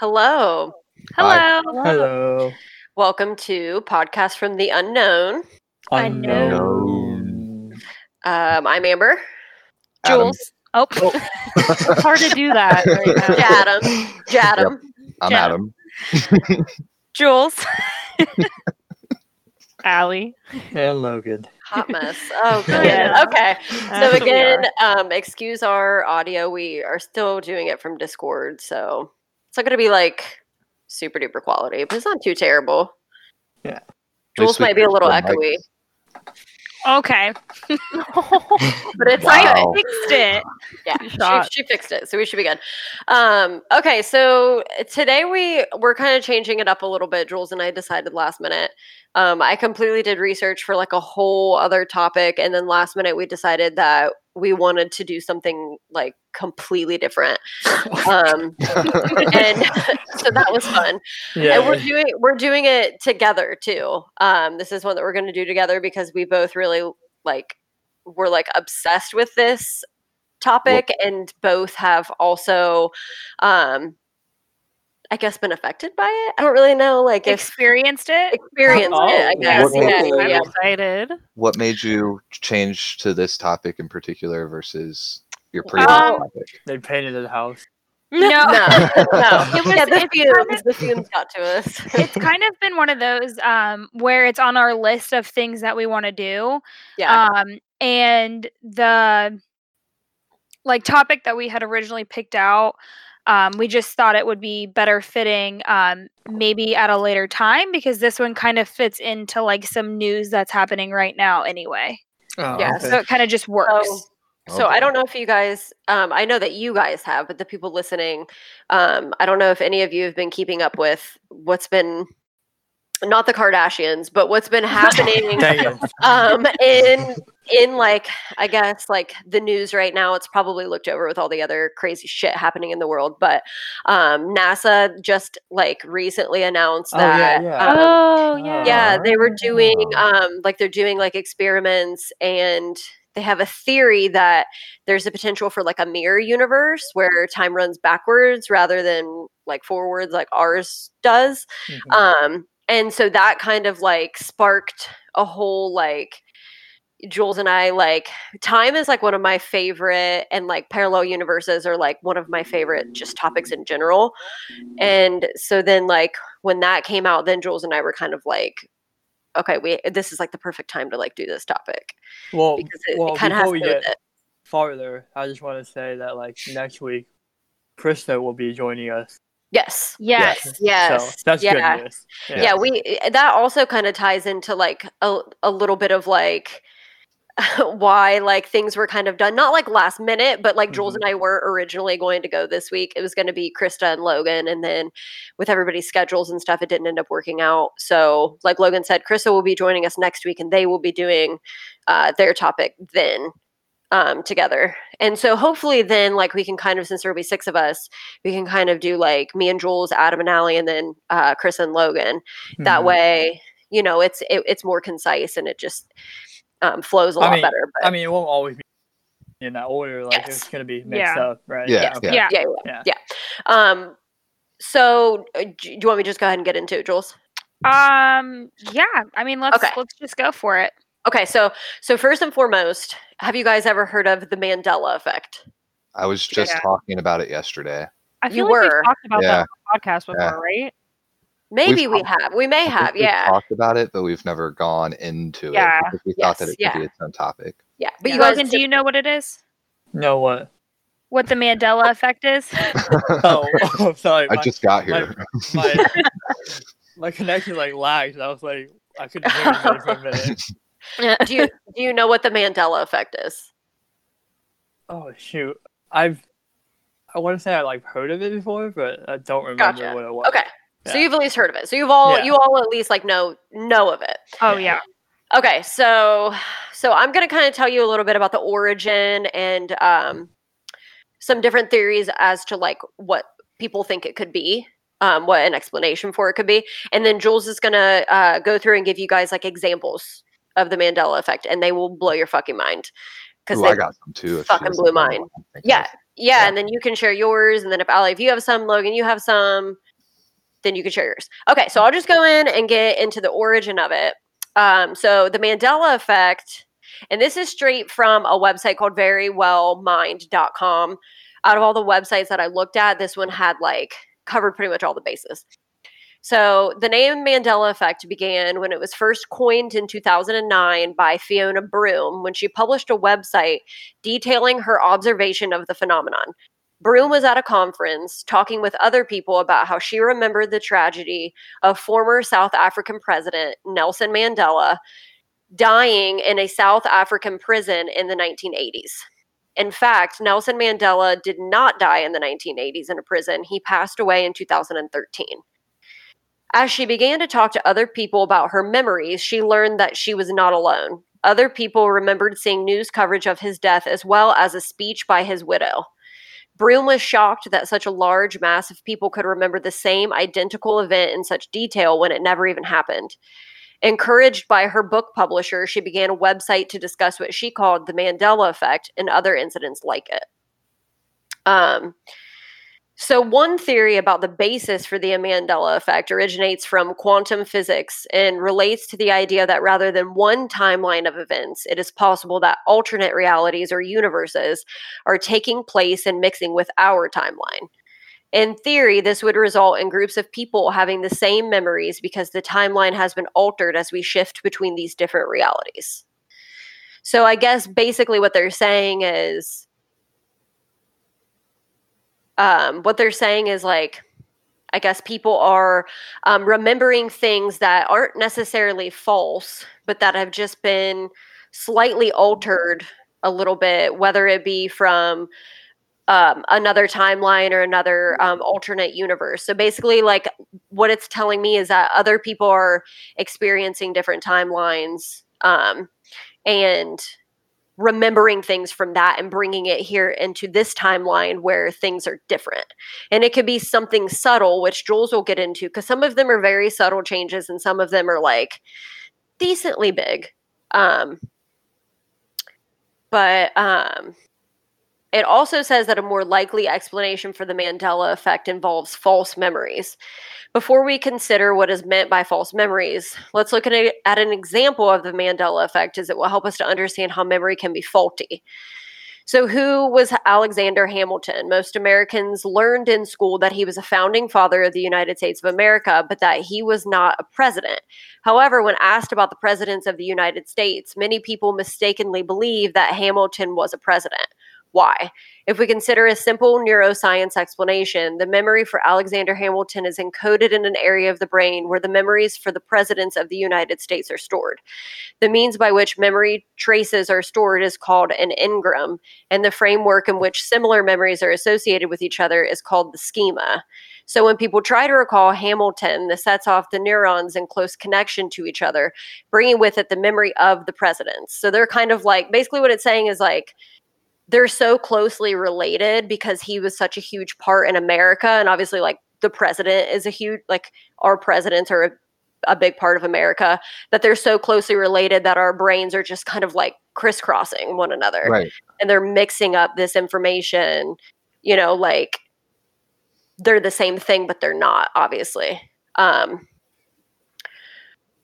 Hello. Hello. Hello. Welcome to Podcast from the Unknown. Unknown. Um, I'm Amber. Adam. Jules. Oh, it's hard to do that right now. Jadam. Jadam. I'm Yeah. Adam. Jules. Allie. And Logan. Hot mess. Oh, good. Yeah. Okay. So That's again, are. um, excuse our audio. We are still doing it from Discord, so it's not going to be like super duper quality, but it's not too terrible. Yeah. Jules might be a little can echoey, Okay. but it's I like Wow. fixed it. yeah she, she fixed it so we should be good um okay so today we we're kind of changing it up a little bit jules and i decided last minute um i completely did research for like a whole other topic and then last minute we decided that we wanted to do something like completely different um and so that was fun Yeah. and we're doing we're doing it together too. Um, this is one that we're going to do together because we both really like we're like obsessed with this topic, and both have also, um, I guess, been affected by it. I don't really know, like if Experienced it. experienced Oh, it. I guess. what- Yeah, I'm excited. What made you change to this topic in particular versus your previous Um, topic? they painted the house. No. No, no. It was- yeah, the it's fumes, kind of- the fumes got to us. it's kind of been one of those um, where it's on our list of things that we want to do. yeah, Um, and the like topic that we had originally picked out, um, we just thought it would be better fitting um, maybe at a later time because this one kind of fits into like some news that's happening right now anyway. Oh, Yeah, okay. So it kind of just works. So, so I don't know if you guys, um, I know that you guys have, but the people listening, um, I don't know if any of you have been keeping up with what's been, not the Kardashians, but what's been happening um, in in like I guess like the news right now. It's probably looked over with all the other crazy shit happening in the world, but um, NASA just like recently announced Oh, that. yeah. um, oh yeah. yeah they were doing Oh. um like they're doing like experiments and they have a theory that there's a potential for like a mirror universe where time runs backwards rather than like forwards like ours does Mhm. um and so that kind of like sparked a whole like Jules and I like time is like one of my favorite and like parallel universes are like one of my favorite just topics in general. And so then like when that came out then Jules and I were kind of like okay, we this is like the perfect time to like do this topic well, because it, well, kind of has before to we get farther, I just want to say that like next week, Krista will be joining us. Yes. Yes. Yes. So that's yeah. good news. yeah, we eh, that also kind of ties into like a, a little bit of like why like things were kind of done not like last minute but like jules Mhm. and i were originally going to go this week it was going to be krista and logan and then with everybody's schedules and stuff it didn't end up working out so like logan said krista will be joining us next week and they will be doing uh, their topic then um, together and so hopefully then like we can kind of since there'll be six of us we can kind of do like me and jules adam and Allie, and then uh, chris and logan that Mhm. way you know it's it, it's more concise and it just um, flows a lot mean- better but I mean, it won't always be in that order. Like Yes. it's gonna be mixed Yeah. up, right? Yeah, Okay. Yeah. yeah, yeah, Yeah. um so uh, do do you want me to just go ahead and get into it jules Um. Yeah. I mean, let's Okay. let's just go for it. Okay so so first and foremost have you guys ever heard of the mandela effect I was just Yeah. talking about it yesterday. I You like were. we've talked about Yeah. that on the podcast before, Yeah. right? maybe We've we have we may I think have we've yeah talked about it, but we've never gone into Yeah. it because we thought that Yes, it could be yeah. its own topic. yeah but Yeah. you guys Logan, do you know what it is? No what? What the Mandela effect is? Oh, oh sorry. I my- just got here. my my connection like lagged. I was like, I couldn't hear you for a minute. do you do you know what the mandela effect is Oh shoot, I've I want to say I like heard of it before, but I don't remember Gotcha. what it was. okay so you've at least heard of it so you've all Yeah. you all at least like know know of it Oh yeah. Okay, so so I'm going to kind of tell you a little bit about the origin and um, some different theories as to like what people think it could be, um, what an explanation for it could be, and then Jules is going to uh, go through and give you guys like examples of the Mandela effect, and they will blow your fucking mind because I got some too. fucking blew mine. what I'm thinking yeah, yeah, Yeah. and then you can share yours, and then if Allie, if you have some, Logan, you have some, then you can share yours. Okay, so I'll just go in and get into the origin of it. Um, so the Mandela effect, and this is straight from a website called verywellmind.com. Out of all the websites that I looked at, this one had like covered pretty much all the bases. So the name Mandela effect began when it was first coined in 2009 by Fiona Broome when she published a website detailing her observation of the phenomenon. Broome was at a conference talking with other people about how she remembered the tragedy of former South African President Nelson Mandela dying in a South African prison in the 1980s. In fact, Nelson Mandela did not die in the 1980s in a prison. He passed away in 2013. As she began to talk to other people about her memories, she learned that she was not alone. Other people remembered seeing news coverage of his death as well as a speech by his widow. Broome was shocked that such a large mass of people could remember the same identical event in such detail when it never even happened. Encouraged by her book publisher, she began a website to discuss what she called the Mandela effect and other incidents like it. Um, so, one theory about the basis for the Mandela effect originates from quantum physics and relates to the idea that rather than one timeline of events, it is possible that alternate realities or universes are taking place and mixing with our timeline. In theory, this would result in groups of people having the same memories because the timeline has been altered as we shift between these different realities. So, I guess basically what they're saying is um, what they're saying is like I guess people are um, remembering things that aren't necessarily false, but that have just been slightly altered a little bit, whether it be from um, another timeline or another um, alternate universe. So basically, like what it's telling me is that other people are experiencing different timelines. Um, and remembering things from that and bringing it here into this timeline where things are different. And it could be something subtle, which Jules will get into, because some of them are very subtle changes and some of them are like decently big. Um, but um, it also says that a more likely explanation for the Mandela effect involves false memories. Before we consider what is meant by false memories, let's look at, a, at an example of the Mandela effect as it will help us to understand how memory can be faulty. So, who was Alexander Hamilton? Most Americans learned in school that he was a founding father of the United States of America, but that he was not a president. However, when asked about the presidents of the United States, many people mistakenly believe that Hamilton was a president. Why? If we consider a simple neuroscience explanation, the memory for Alexander Hamilton is encoded in an area of the brain where the memories for the presidents of the United States are stored. The means by which memory traces are stored is called an engram, and the framework in which similar memories are associated with each other is called the schema. So when people try to recall Hamilton, this sets off the neurons in close connection to each other, bringing with it the memory of the presidents. So they're kind of like basically what it's saying is like they're so closely related because he was such a huge part in America. And obviously, like the president is a huge, like our presidents are a, a big part of America, that they're so closely related that our brains are just kind of like crisscrossing one another. Right. And they're mixing up this information, you know, like they're the same thing, but they're not, obviously. Um,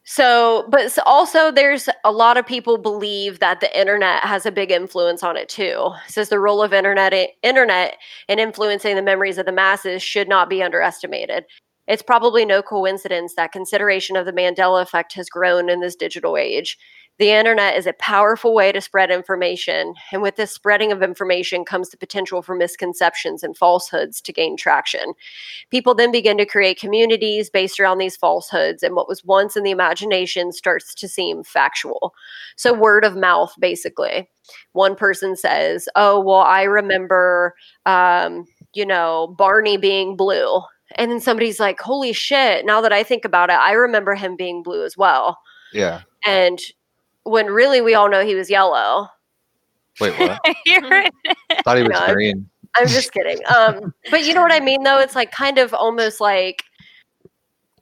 so, but also there's a lot of people believe that the internet has a big influence on it too. Says the role of internet eh, internet in influencing the memories of the masses should not be underestimated. It's probably no coincidence that consideration of the Mandela effect has grown in this digital age. The internet is a powerful way to spread information, and with this spreading of information comes the potential for misconceptions and falsehoods to gain traction. People then begin to create communities based around these falsehoods, and what was once in the imagination starts to seem factual. So, word of mouth, basically. One person says, Oh, well, I remember, um, you know, Barney being blue. And then somebody's like, Holy shit, now that I think about it, I remember him being blue as well. Yeah. And when really we all know he was yellow. Wait, what? You're- Thought he was No, green. I'm just kidding. Um, but you know what I mean, though. It's like kind of almost like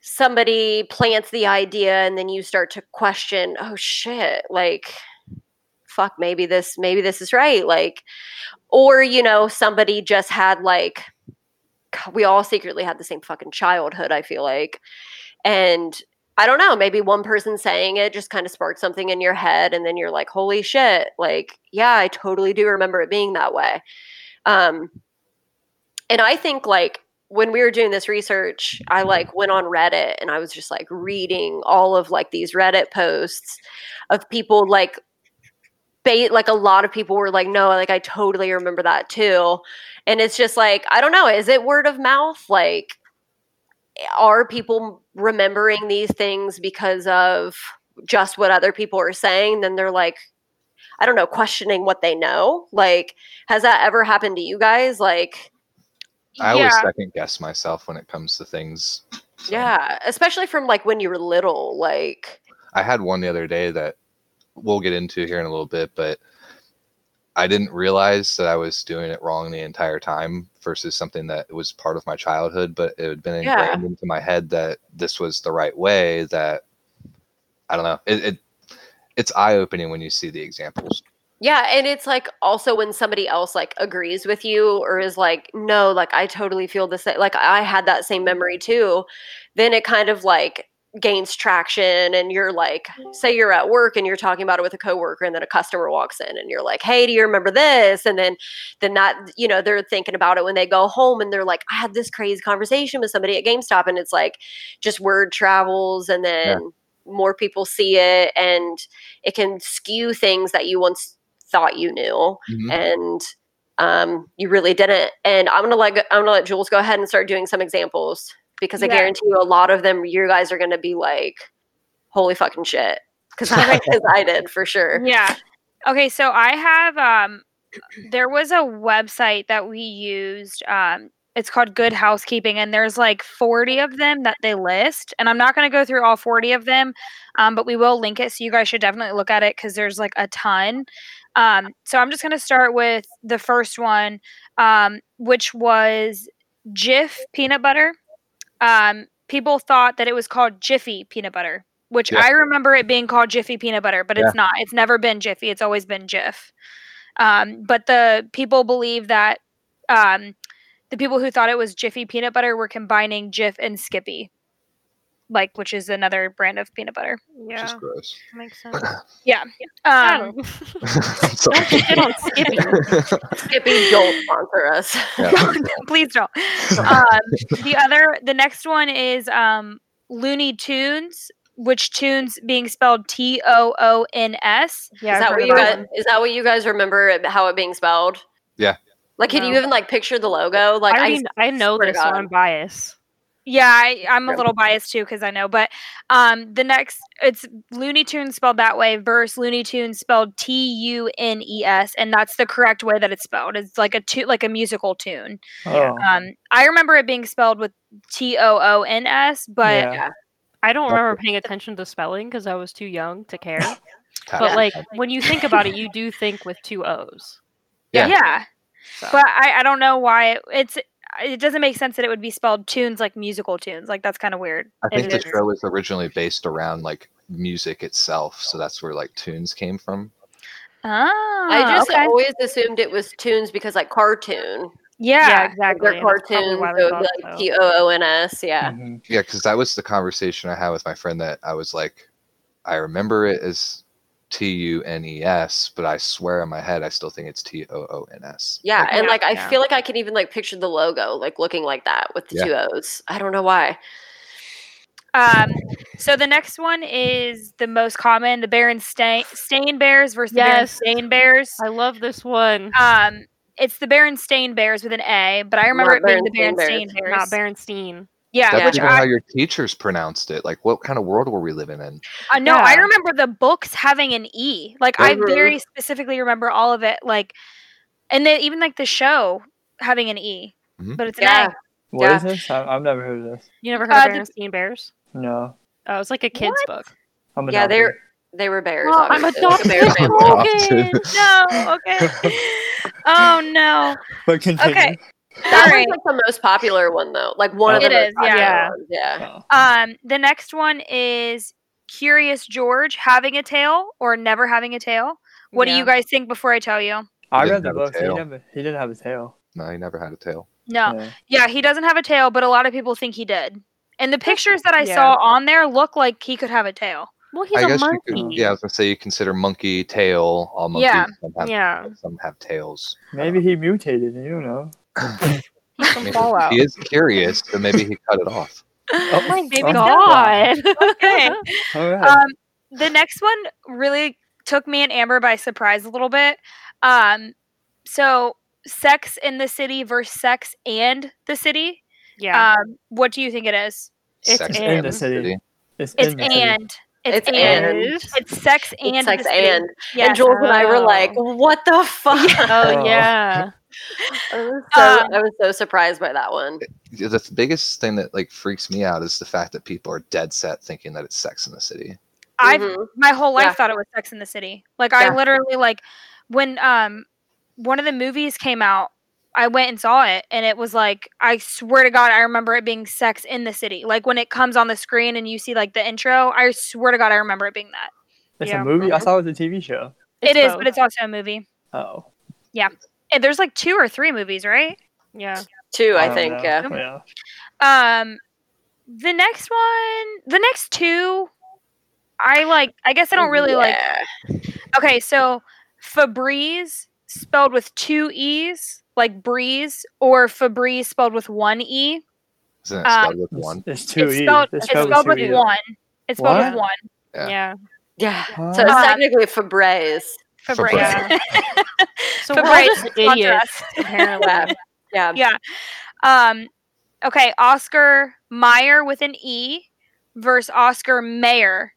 somebody plants the idea, and then you start to question. Oh shit! Like, fuck. Maybe this. Maybe this is right. Like, or you know, somebody just had like we all secretly had the same fucking childhood, I feel like. And I don't know, maybe one person saying it just kind of sparked something in your head and then you're like, "Holy shit." Like, yeah, I totally do remember it being that way. Um and I think like when we were doing this research, I like went on Reddit and I was just like reading all of like these Reddit posts of people like bait like a lot of people were like no like I totally remember that too. And it's just like I don't know, is it word of mouth like are people remembering these things because of just what other people are saying then they're like I don't know, questioning what they know. Like has that ever happened to you guys like I always Yeah. second guess myself when it comes to things. So, Yeah, especially from like when you were little, like I had one the other day that we'll get into here in a little bit, but I didn't realize that I was doing it wrong the entire time versus something that was part of my childhood, but it had been Yeah. ingrained into my head that this was the right way that I don't know. It, it it's eye opening when you see the examples. yeah, and it's like also when somebody else like agrees with you or is like, no, like I totally feel the same. Like I had that same memory too. Then it kind of like gains traction, and you're like, say you're at work and you're talking about it with a coworker, and then a customer walks in, and you're like, hey, do you remember this? And then then that you know they're thinking about it when they go home, and they're like, I had this crazy conversation with somebody at GameStop, and it's like just word travels, and then more people see it, and it can skew things that you once thought you knew Mhm. and um, you really didn't. And I'm gonna let I'm gonna let Jules go ahead and start doing some examples because I Yeah. guarantee you a lot of them you guys are gonna be like, "Holy fucking shit!" Because I, I did for sure. Yeah. Okay, so I have um there was a website that we used um it's called Good Housekeeping and there's like 40 of them that they list and I'm not going to go through all 40 of them um but we will link it so you guys should definitely look at it cuz there's like a ton. Um so I'm just going to start with the first one um which was Jif peanut butter. Um people thought that it was called Jiffy peanut butter which Yeah. I remember it being called Jiffy peanut butter, but Yeah. it's not. It's never been Jiffy. It's always been Jif. Um, but the people believe that um, the people who thought it was Jiffy peanut butter were combining Jif and Skippy, like which is another brand of peanut butter. Which is Yeah, gross. makes sense. Yeah. I Um, don't- I'm sorry. Don't shit on Skippy. Skippy, don't sponsor us. Yeah. please don't. Um, the other, the next one is um, Looney Tunes, which tunes being spelled T O O N S. Yeah, is that what you guys? one. Is that what you guys remember it- how it being spelled? Yeah. Like, can you even like picture the logo? Like, I, I, I know swear to this, so God. I'm biased. Yeah, I, I'm a little biased too because I know, but um, the next it's Looney Tunes spelled that way versus Looney Tunes spelled T U N E S, and that's the correct way that it's spelled. It's like a tu- like a musical tune. Oh, Um, I remember it being spelled with T O O N S, but yeah. I don't remember paying attention to spelling because I was too young to care. But Yeah. like when you think about it, you do think with two O's. yeah, Yeah. So. but I, I don't know why it, it's it doesn't make sense that it would be spelled tunes like musical tunes. Like that's kind of weird. I think It the is. show was originally based around like music itself, so that's where like tunes came from. Ah, I just okay. always assumed it was tunes because like cartoon. yeah, yeah, exactly. They're and that's probably cartoons, so they it would be like. T O O N S. Yeah. Mhm. Yeah, because that was the conversation I had with my friend that I was like, I remember it as T U N E S, but I swear in my head I still think it's T O O N S. Yeah, Like, and Yeah, like I yeah. feel like I can even like picture the logo like looking like that with the Yeah. two O's. I don't know why. Um, so the next one is the most common, the Berenstain Stain Bears versus Yes. the Berenstain Bears. I love this one. Um, it's the Baron Stain Bears with an A, but I remember Not it being the Berenstain Bears. Berenstain Bears. Not Berenstein. Yeah, That's which even I how your teachers pronounced it. Like, what kind of world were we living in? uh, no, I remember the books having an E. Like I Mhm. very specifically remember all of it. Like, and then even like the show having an E, Mhm. but it's an Yeah. A. What Yeah. is this? I, I've never heard of this. You never heard Uh, of the- Berenstein Bears? No. Oh, it's like a kid's book. I'm Yeah, they're they were bears. Oh, I'm a adopted. bear family. Adopted. No, okay. oh no. But continue. Okay. That Alright. was like the most popular one though. Like one of It the most is, yeah. popular Yeah. ones, Yeah. Oh. Um, the next one is Curious George having a tail or never having a tail. What do you guys think before I tell you? I read the book. He never. He didn't have a tail. No, he never had a tail. No. Yeah. Yeah, he doesn't have a tail, but a lot of people think he did. And the pictures that I yeah. saw on there look like he could have a tail. Well, he's I a guess monkey. you could, yeah, I was gonna say you consider monkey tail. All monkeys Yeah. some have, Yeah. some have tails. Maybe he mutated, you don't know. He's I mean, Fallout. he is curious, so maybe he cut it off. Oh my Maybe oh, God. Okay. All right. Um, the next one really took me and Amber by surprise a little bit. Um, so Sex in the City versus Sex and the City. yeah. Um, what do you think it is? It's Sex in and the city. it's It's in the city. And. It's, It's and. and. It's sex and It's sex the city. and. Yes. And Jules and I were like, Oh. what the fuck? oh Oh. yeah. I was so, Um, I was so surprised by that one. The biggest thing that like freaks me out is the fact that people are dead set thinking that it's Sex in the City. I've Mhm. my whole life Yeah. thought it was Sex in the City. Like I literally like when um one of the movies came out, I went and saw it and it was like I swear to God I remember it being Sex in the City. Like when it comes on the screen and you see like the intro, I swear to God I remember it being that. It's Yeah. a movie. I thought it was a TV show. It's both. but it's also a movie. Oh. Yeah. And there's like two or three movies, right? yeah. Two, I, don't think. Yeah. Yeah. Um the next one, the next two I like I guess I don't really like Okay, so Febreze spelled with two E's, like breeze, or Febreze spelled with one E. Isn't it Um, spelled with one? it's two it's E. spelled, It's it's spelled with two E's. one. It's spelled What? with one. Yeah. Yeah. Yeah. Huh? So it's Um, technically Febreze. Febreze. Yeah. So we're all Febreze just idiots, apparently. Yeah. Yeah. Yeah. Um. Okay, Oscar Meyer with an E versus Oscar Mayer.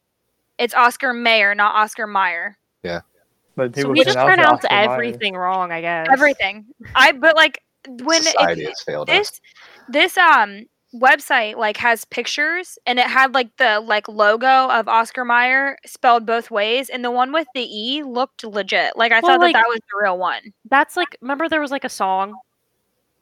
It's Oscar Mayer, not Oscar Meyer. But So people we just pronounce it pronounce everything wrong, I guess. Everything. I but like when if- Society has failed us. this this um website like has pictures and it had like the like logo of Oscar Mayer spelled both ways and the one with the E looked legit. Like I Well, thought like- that that was the real one. That's like remember there was like a song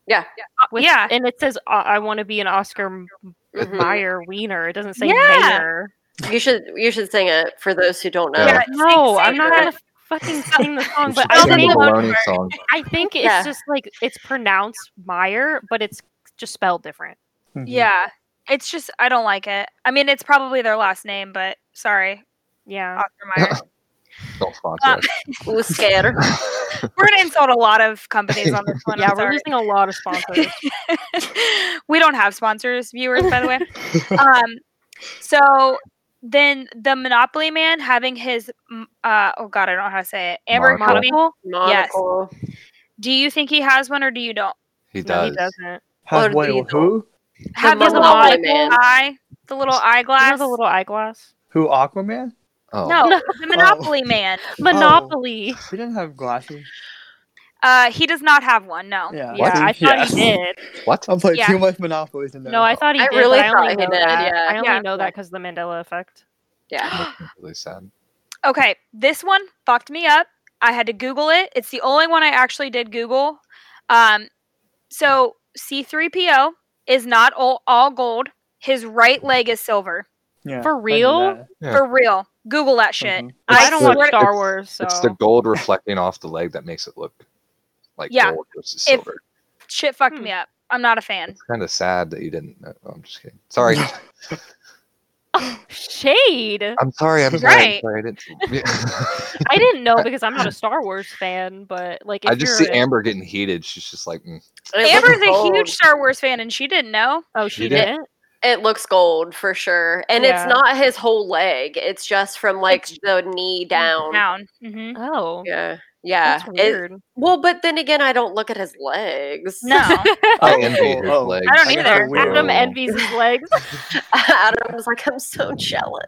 Yeah. with, yeah. and it says uh, I want to be an Oscar M- Mhm. Meyer Wiener. It doesn't say Yeah. Mayer. You should you should sing it for those who don't know. Yeah. No, sing I'm not gonna fucking sing the song, but I'll I Sing the sing think one baloney part. song. I think it's Yeah. just like it's pronounced Meyer, but it's just spelled different. Mhm. Yeah. It's just I don't like it. I mean it's probably their last name, but sorry, Yeah. Oscar Mayer. Don't sponsor Um, us. Scared. We're gonna insult a lot of companies on this one. Yeah, I'm we're sorry. losing a lot of sponsors. we don't have sponsors, viewers, by the way. um, so then the Monopoly man having his, uh, oh god, I don't know how to say it. Amber, Monocle. help me. Yes. Do you think he has one or do you don't? He No, does. he doesn't. Has Or wait, diesel. who? Have the little Monopoly like, man. eye, the little You eyeglass. know the little eyeglass? Who? Aquaman? Oh, no, No. the Monopoly man. Monopoly. He didn't have glasses. Uh, he does not have one. No. Yeah. Yeah, I thought Yeah. he did. What? I played Yeah. too much Monopoly to know. No, I thought he I did. really but I only thought he know did, that. yeah. I only Yeah. know that because of the Mandela effect. Yeah. Really sad. Okay, this one fucked me up. I had to Google it. It's the only one I actually did Google. Um, so C3PO is not all, all gold. His right leg is silver. Yeah, For real? Yeah. For real. Google that shit. Mhm. I don't the- watch Star Wars, so It's the gold reflecting off the leg that makes it look like Yeah. gold versus If- silver. Shit fucked Hmm. me up. I'm not a fan. It's kind of sad that you didn't. know. Oh, I'm just kidding. Sorry. shade. I'm sorry. I'm sorry. Right. I'm sorry. I didn't. I didn't know because I'm not a Star Wars fan, but like if I just you're see a- Amber getting heated. She's just like, mm. Amber's a gold. huge Star Wars fan and she didn't know. Oh, she You did? didn't. It looks gold for sure, and Yeah. it's not his whole leg. It's just from like the knee down. Down. hmm Oh, Yeah, yeah. that's It- well, but then again, I don't look at his legs. No. I envy her oh. legs. I don't either. they're. Adam envies his legs. Adam's like, I'm so jealous.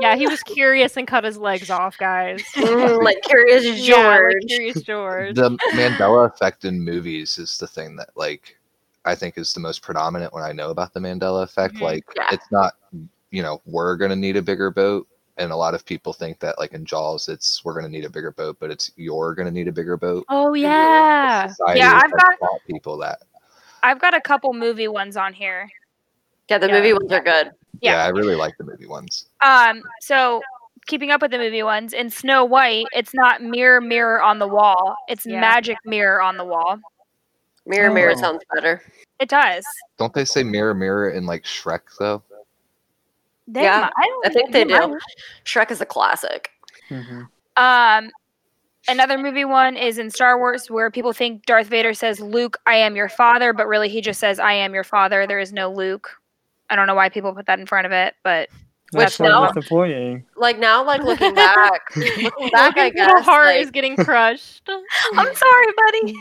Yeah, he was curious and cut his legs off, guys. Mm, like Curious George. Yeah, like Curious George. the Mandela effect in movies is the thing that like I think is the most predominant when I know about the Mandela effect. Mhm. Like Yeah. it's not you know we're gonna need a bigger boat, and a lot of people think that like in Jaws it's we're gonna need a bigger boat, but it's you're gonna need a bigger boat. Oh yeah. Yeah, I've got- people that. I've got a couple movie ones on here. Yeah, the Yeah. movie ones are good. Yeah. Yeah. I really like the movie ones. Um, so keeping up with the movie ones, in Snow White, it's not mirror mirror on the wall. It's Yeah. magic mirror on the wall. Mirror, mirror Oh. sounds better. It does. Don't they say mirror, mirror in like Shrek though? They Yeah, mi- I, don't I think they might. do. Shrek is a classic. Mhm. Um, another movie one is in Star Wars where people think Darth Vader says, "Luke, I am your father," but really he just says, "I am your father." There is no Luke. I don't know why people put that in front of it, but That's Which so now- disappointing. Like now, like looking back, looking back, I Logan's guess. little heart like, is getting crushed. I'm sorry, buddy.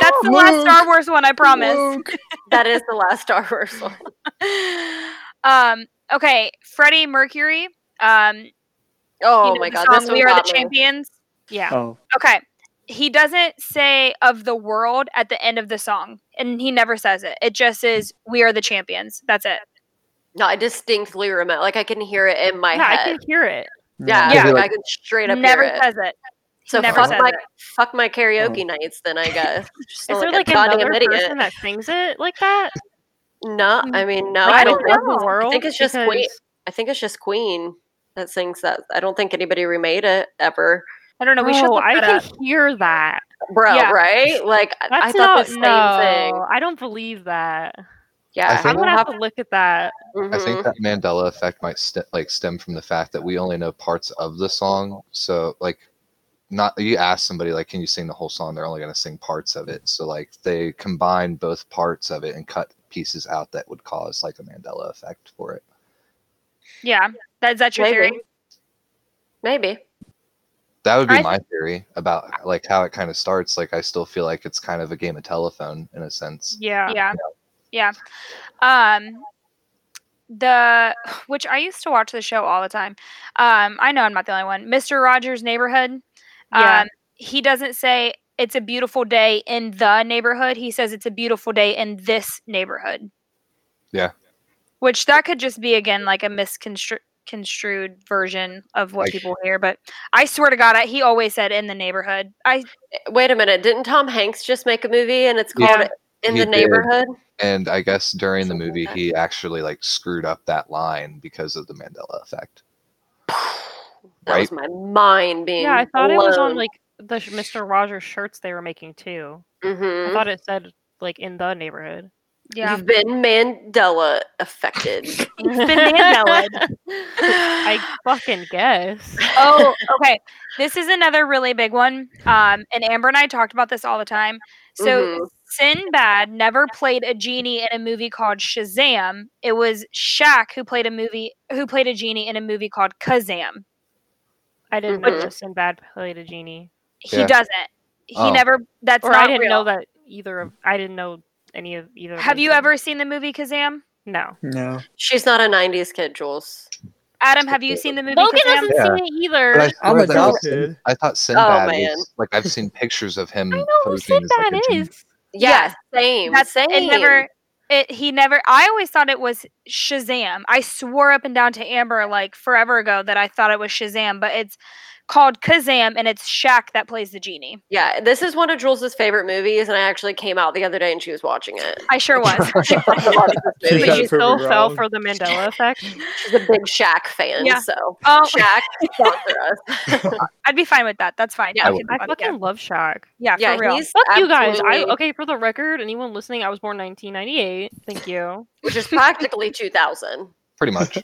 That's the last Luke. Star Wars one, I promise. That is the last Star Wars one. um, okay, Freddie Mercury. Um, you Oh know my the god, song this one "We Are the got me. Champions." Yeah. Oh, Okay. He doesn't say of the world at the end of the song, and he never says it. It just says "We are the champions." That's it. No, I distinctly remember. Like I can hear it in my yeah, I head. can hear it. Yeah, Yeah. like, Like- I can straight up never hear it. says it. So never fuck says my it. fuck my karaoke nights then I guess. Is there like like a goddamn another person that sings it like that? No, mm, I mean no, Like, I don't know. the think. world? I think it's just Queen. I think it's just Queen that sings that. I don't think anybody remade it ever. I don't know. We should look I can up. hear that. Bro, Yeah. right? Like I- That's I thought not the same no. thing. I don't believe that. Yeah, I I'm we'll gonna have have- to look at that. Mm-hmm. I think that Mandela effect might st- like stem from the fact that we only know parts of the song. So like, not you ask somebody like, can you sing the whole song? They're only going to sing parts of it. So like, they combine both parts of it and cut pieces out that would cause like a Mandela effect for it. Yeah, that, is that your Maybe. theory? Maybe. That would be I my theory about like how it kind of starts. Like, I still feel like it's kind of a game of telephone in a sense. Yeah. Yeah, yeah. Um, the which I used to watch the show all the time. Um, I know I'm not the only one. Mister Rogers' Neighborhood. Yeah. Um, he doesn't say it's a beautiful day in the neighborhood. He says it's a beautiful day in this neighborhood. Yeah. Which that could just be again like a misconstrued version of what Like- people hear, but I swear to God, I, he always said in the neighborhood. I Wait a minute. Didn't Tom Hanks just make a movie and it's Yeah. called In He the did. Neighborhood? And I guess during the movie, he actually like screwed up that line because of the Mandela effect. That Right. was my mind being. Yeah, I thought it was on like the Mr. Rogers shirts they were making too. I Mhm. thought it said like in the neighborhood. yeah. You've been Mandela affected. You've been Mandela. I fucking guess. oh, okay. This is another really big one. Um, and Amber and I talked about this all the time. So Mhm. Sinbad never played a genie in a movie called Shazam. It was Shaq who played a movie who played a genie in a movie called Kazam. I didn't Mhm. know Sinbad played a genie, He Yeah. doesn't. He Oh. never. That's or not I didn't real. know that either of. I didn't know any of either. Have those you things. ever seen the movie Kazam? No. no. She's not a 90s kid, Jules. Adam, have you seen the movie Logan Kazam? hasn't Yeah. seen it either. But I I'm swear that was- I thought Sinbad oh, man. was like I've seen pictures of him I know who posing as like Sinbad a is. Yeah, same. That's same. it. Never. It. He never. I always thought it was Shazam. I swore up and down to Amber like forever ago that I thought it was Shazam, but it's called Kazam, and it's Shaq that plays the genie. Yeah, this is one of Jules's favorite movies, and I actually came out the other day and she was watching it. I sure was. She fucking loves this She's movie. got But it you still proven fell for the Mandela effect. She's a big Shaq fan, Yeah. so oh, Shaq sponsor us. I'd be fine with that. That's fine. Yeah, We I I talk about fucking love Shaq. yeah, yeah, for real. he's Fuck you guys. I okay for the record. Anyone listening? I was born 1998. Thank you. which is practically 2000. Pretty much.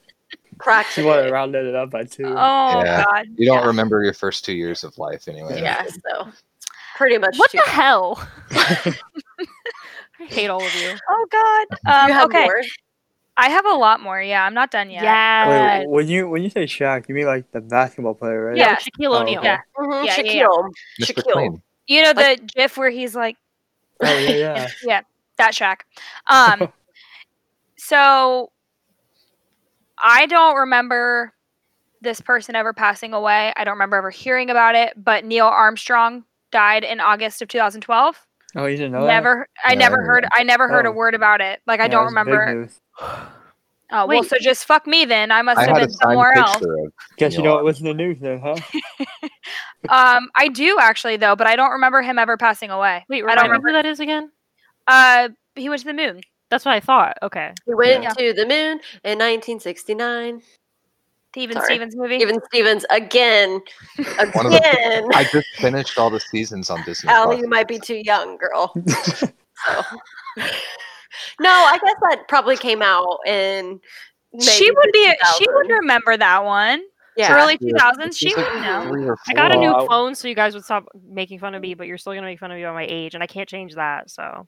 She Practically. wanted to round it up by two. Oh Yeah. God. You don't Yeah. remember your first two years of life anyway. Yeah, so pretty much. What two- the hell? I hate all of you. Oh God. Um, you okay, more? I have a lot more. Yeah, I'm not done yet. Yeah. When you when you say Shaq, you mean like the basketball player, right? Yeah, Yeah. Shaquille Oh, O'Neal. okay. Yeah. Mhm, Yeah, yeah, yeah. Shaquille. Mr. Shaquille. You know the GIF where he's like, Oh yeah, yeah. yeah, that Shaq. Um, so I don't remember this person ever passing away. I don't remember ever hearing about it. But Neil Armstrong died in August of 2012. Oh, you didn't know that? never, I No, never I didn't heard. I never heard a Oh. word about it. Like I Yeah, don't it was big remember. news. Oh well, Wait. so just fuck me then. I must I have been signed somewhere else. Guess you know it was in the news then, huh? Um, I do actually though, but I don't remember him ever passing away. Wait, I don't remember who that is again? Uh, he went to the moon. That's what I thought. Okay. He went Yeah. to the moon in 1969. Even Sorry. Stevens movie. Even Stevens again, One of the- again. I just finished all the seasons on Disney. Allie, Plus. you might be too young, girl. So. no, I guess that probably came out in. she would be. She would remember that one. Yeah. Early two thousands. it's She like would know. I got a new phone so you guys would stop making fun of me, but you're still gonna make fun of me about my age, and I can't change that. So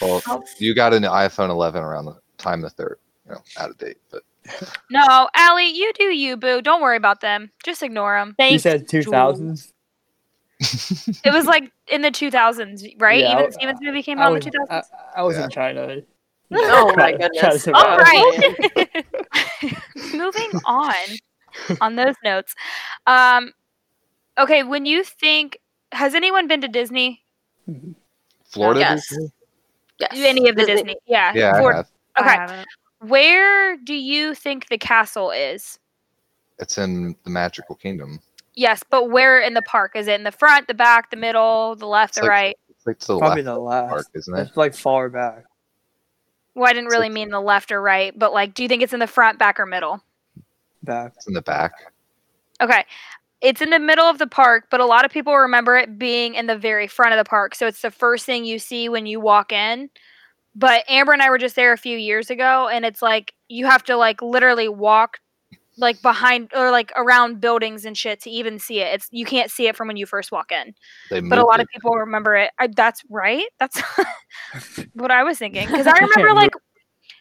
Well, you got an iPhone 11 around the time the third, you know, out of date. But No, Allie, you do you, boo. Don't worry about them. Just ignore them. You said two thousands. It was like in the 2000s, right? Yeah, Even w- Stevens movie came I out in the 2000s. I, I was Yeah. in China. Oh my Try- try to goodness. All right. Moving on on those notes. Um, okay, when you think, has anyone been to Disney? Florida, Yes. Disney? Yes. Any of the Disney? Yeah. yeah, I have. Okay. haven't. Where do you think the castle is? It's in the Magical Kingdom. Yes, but where in the park? Is it in the front, the back, the middle, the left, It's the like- right? It's like to the Probably left the the last. park, isn't it? It's like far back. Well, I didn't It's really like- mean the left or right, but like, do you think it's in the front, back, or middle? Back. It's in the back. Okay. It's in the middle of the park, but a lot of people remember it being in the very front of the park. So it's the first thing you see when you walk in. But Amber and I were just there a few years ago, and it's like you have to like literally walk like behind or like around buildings and shit to even see it. It's you can't see it from when you first walk in. But a lot it. of people remember it. I, that's right. That's what I was thinking because I remember like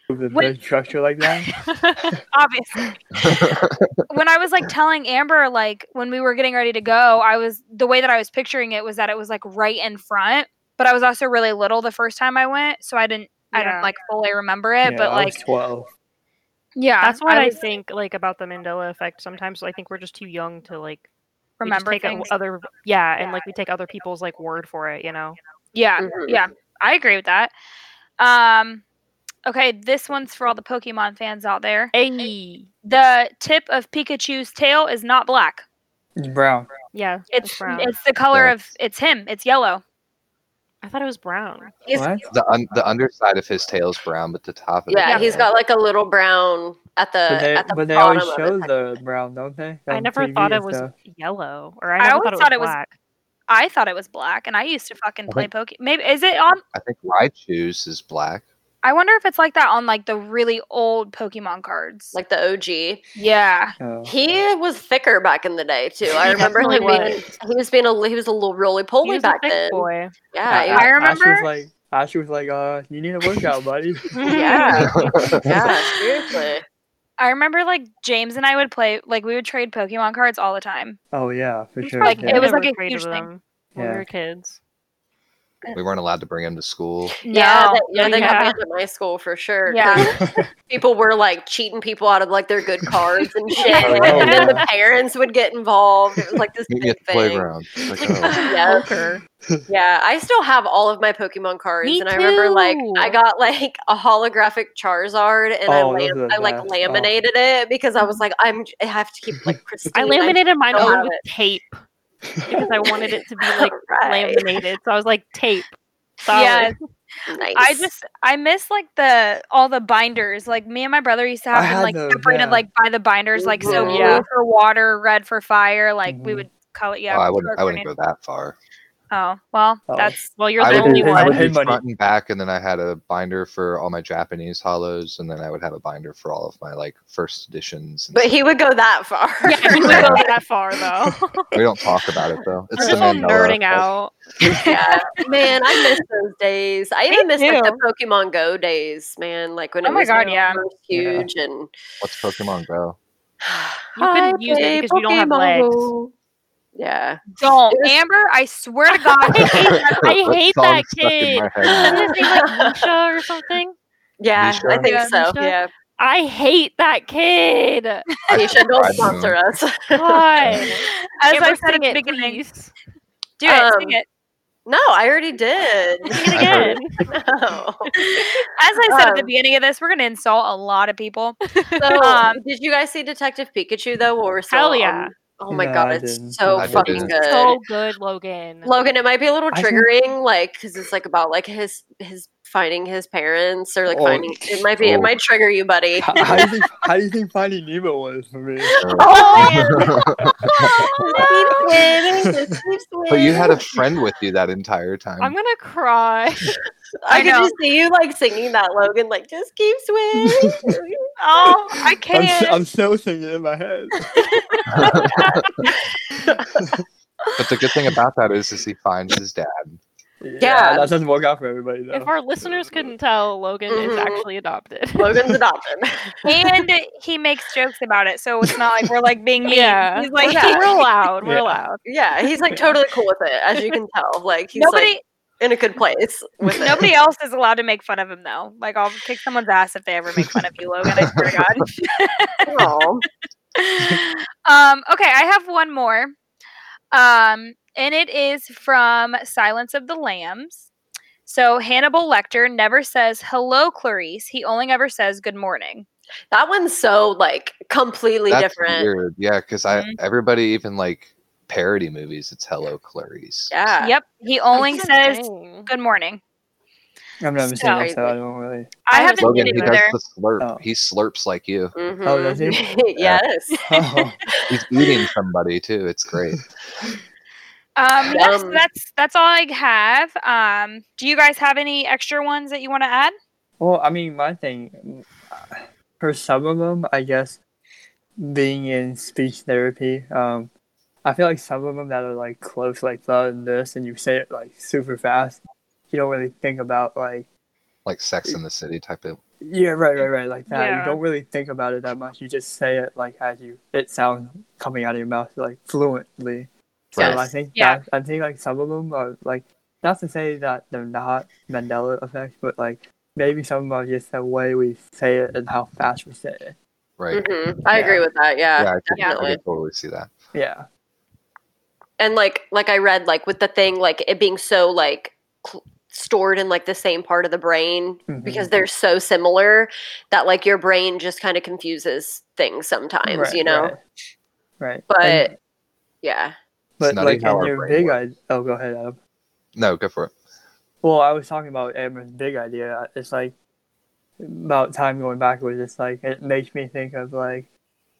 Move the What- big structure like that. obviously when I was like telling Amber, like when we were getting ready to go, I was the way that I was picturing it was that it was like right in front, but I was also really little the first time I went, so I didn't, I don't like fully remember it. Yeah, but I like, was twelve. yeah, That's what I, was- think like about the Mandela effect. Sometimes I think we're just too young to like remember take things. other yeah, and like we take other people's like word for it. You know. yeah, Mhm. yeah, I agree with that. Um, okay, this one's for all the Pokemon fans out there. Hey. The tip of Pikachu's tail is not black. It's brown. Yeah. It's brown. it's the color Yeah. of it's him. It's yellow. I thought it was brown. He's- What? the un- the underside of his tail is brown, but the top of yeah, it. he's got like a little brown at the But they, at the but they always of show the brown, don't they? I never TV thought it was stuff. yellow, or I I always thought it was thought it was- black. I thought it was black, and I used to fucking play Pokemon. Maybe is it on? I think Raichu's is black. I wonder if it's like that on like the really old Pokemon cards. like the OG. yeah, Oh. He was thicker back in the day too. I remember him definitely being was. he was being a he was a little roly He poly was a back thick then. boy. Yeah, he I was- Ash was like, Ash was like, uh, you need a workout, buddy. yeah, yeah, seriously. I remember like James and I would play like we would trade Pokemon cards all the time. oh yeah, for sure. Like, yeah. it was like a traded huge thing. them when we were kids. Uh, we weren't allowed to bring him to school. Yeah, No. they, yeah, they got Yeah. banned at my school for sure. Yeah. people were like cheating people out of like their good cards and shit, Oh, and then the parents would get involved. It was like this big thing. playground. Like, oh. Yeah, Poker. yeah. I still have all of my Pokemon cards, Me and I remember like. I got like a holographic Charizard, and I, Oh, those lam- I like best. Oh. laminated it because I was like, I'm I have to keep like pristine. I laminated mine still over with it. tape because I wanted it to be like Right. laminated. So I was like tape. Solid. Yeah, Nice. I just I miss like the all the binders. Like me and my brother used to have them like those, separated yeah. like by the binders, like so Mhm. blue Yeah. for water, red for fire. Like we Mhm. would color. Yeah, oh, I wouldn't. I wouldn't go that far. Oh well, Oh. that's Well, you're I the only do- I I one. would Hey, do buddy. front and back, and then I had a binder for all my Japanese hollows, and then I would have a binder for all of my like first editions. but stuff. he would go that far. Yeah, he would go that far though. we don't talk about it though. It's We're the just all nerding out. yeah, man, I miss those days. I even miss like the. Pokemon Go days, man. Like when Oh it my was God, yeah. first Yeah. huge and What's Pokemon Go? You couldn't use it play because you don't have legs. Pokemon. Yeah, don't was- Amber. I swear to God, I hate That hate song that kid. my head Doesn't his name like Misha or something? yeah, I think Yeah, so. Nisha? Yeah, I hate that kid. Nisha, don't sponsor us. God. as Amber, I said at the beginning, please. do it, sing Um, it. no, I already did. Sing it I again. no. As I said at the um, beginning of this, we're gonna insult a lot of people. So, Um, did you guys see Detective Pikachu though? While we're still Hell on- yeah. Oh my No, god, it's so I fucking didn't. good. So good, Logan. Logan, it might be a little I think- triggering, like because it's like about like his his finding his parents or like Oh. finding it might be it Oh. might trigger you, buddy. how, how do you think? How do you think Finding Nemo was for me? Oh, but you had a friend with you that entire time. I'm gonna cry. I, I could know. just see you like singing that Logan, like just keep swimming. Oh, I I'm, can't. s- I'm still singing in my head. but the good thing about that is, is he finds his dad. Yeah. that doesn't work out for everybody though. if our listeners couldn't tell, Logan is Mhm. actually adopted. Logan's adopted. and he makes jokes about it, so it's not like we're like being mean. yeah, He's like, Yeah. we're allowed. We're Yeah. allowed. yeah, he's like totally cool with it, as you can tell. Like he's nobody, like in a good place with it. nobody else is allowed to make fun of him though. Like I'll kick someone's ass if they ever make fun of you, Logan. I swear to God. Um, okay, I have one more. Um, and it is from Silence of the Lambs. So Hannibal Lecter never says hello, Clarice. He only ever says good morning. That one's so like completely That's different. weird. Yeah, because I Mhm. everybody even like parody movies. It's Hello Clarice. Yeah. Yep, he only That's says insane. good morning. I've never seen So- it, so I don't really. I I haven't Logan, seen he it does either. the slurp. Oh. He slurps like you. Oh, does he? Yes. Oh, He's eating somebody too. It's great. Um, yes, Um, that's that's all I have. Um, do you guys have any extra ones that you want to add? well, I mean, my thing uh, for some of them, I guess, being in speech therapy, um, I feel like some of them that are like close, like that and this, and you say it like super fast, you don't really think about like, Like Sex in the City type of. yeah, right, right, right, like that. Yeah. You don't really think about it that much. You just say it like as you, it sounds coming out of your mouth like fluently. So I think Yeah. that I think like some of them are like not to say that they're not Mandela effects, but like maybe some of them are just the way we say it and how fast we say it. Right. Mhm. I Yeah. agree with that. Yeah, Yeah, I could, I definitely. could totally see that. Yeah. and like like i read like with the thing like it being so like cl- stored in like the same part of the brain Mhm. because they're so similar that like your brain just kind of confuses things sometimes Right, you know Right. right. But- And- yeah but nutty like how in your big works. idea. Oh, go ahead, Adam. No, go for it. Well, I was talking about Amber's big idea. It's like about time going backwards. It's like it makes me think of like,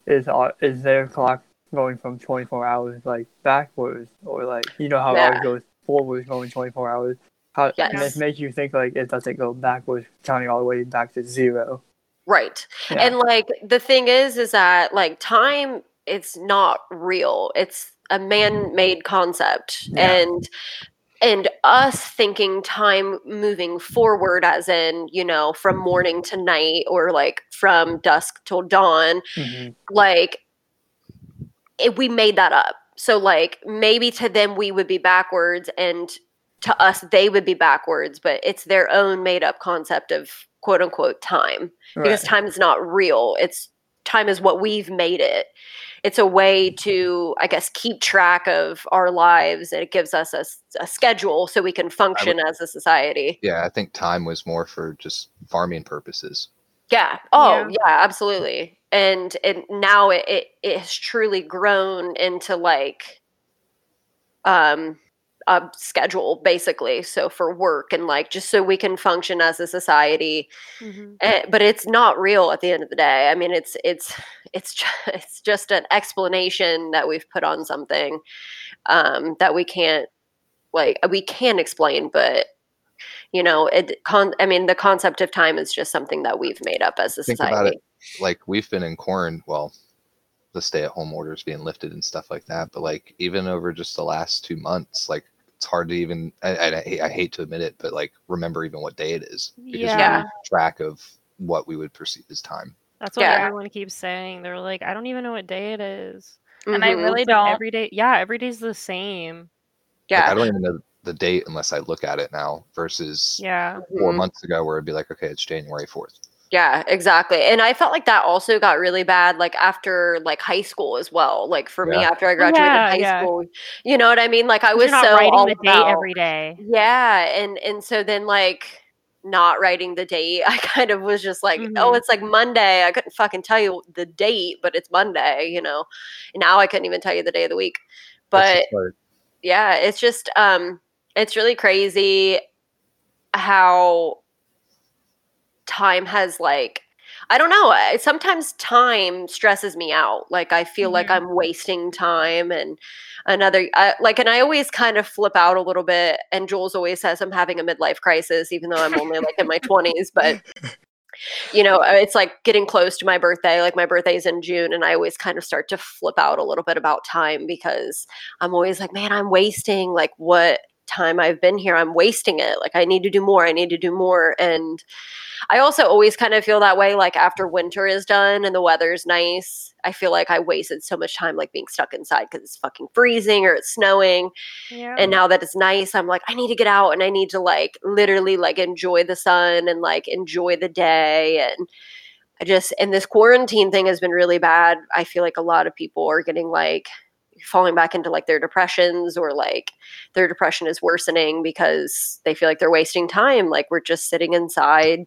is our, is their clock going from twenty four hours like backwards, or like you know how Yeah. ours goes forwards, going twenty four hours. How and Yes. it makes you think like it doesn't go backwards, counting all the way back to zero. right Yeah. and like the thing is is that like time it's not real it's a man-made concept. Yeah. and and us thinking time moving forward as in you know from morning to night or like from dusk till dawn Mhm. like it, we made that up. So like maybe to them we would be backwards and to us they would be backwards but it's their own made up concept of quote unquote time. Because time is not real. It's time is what we've made it it's a way to i guess keep track of our lives and it gives us a schedule so we can function as a society Yeah, I think time was more for just farming purposes. yeah oh Yeah. yeah, absolutely and and now it, it it has truly grown into like um a schedule basically so for work and like just so we can function as a society Mhm. Eh, but it's not real at the end of the day. I mean, it's it's it's just, it's just an explanation that we've put on something um, that we can't like we can explain, but you know, it. Con- I mean, the concept of time is just something that we've made up as a Think society. about it. Like we've been in quarantine. Well, the stay-at-home orders being lifted and stuff like that. But like even over just the last two months, like it's hard to even. I, I, I hate- to admit it, but like remember even what day it is because Yeah. we lose track of what we would perceive as time. That's what Yeah. everyone keeps saying. They're like, I don't even know what day it is. And I Mhm. really don't. every day. Yeah, every day's the same. Like, yeah. I don't even know the date unless I look at it now versus Yeah. four Mhm. months ago where it'd be like, okay, it's January fourth. Yeah, exactly. And I felt like that also got really bad like after like high school as well. Like for me after I graduated Yeah, high yeah. school, you know what I mean? Like I was not so writing all the date about- every day. Yeah, and and so then like not writing the date, I kind of was just like, oh, Mhm. it's like Monday. I couldn't fucking tell you the date, but it's Monday, you know. And now I couldn't even tell you the day of the week. But just yeah, it's just um it's really crazy how time has like I don't know. I, sometimes time stresses me out. Like I feel like Mhm. I'm wasting time and another I, like and I always kind of flip out a little bit and Jules always says I'm having a midlife crisis even though I'm only like in my 20s, but you know, uh, it's like getting close to my birthday. Like my birthday's in June and I always kind of start to flip out a little bit about time because I'm always like, man, I'm wasting like what time I've been here. I'm wasting it. Like I need to do more. I need to do more and I also always kind of feel that way like after winter is done and the weather's nice. I feel like I wasted so much time like being stuck inside because it's fucking freezing or it's snowing. Yeah. And now that it's nice, I'm like, I need to get out and I need to like literally like enjoy the sun and like enjoy the day. And I just, and this quarantine thing has been really bad. I feel like a lot of people are getting like falling back into like their depressions or like their depression is worsening because they feel like they're wasting time. Like we're just sitting inside.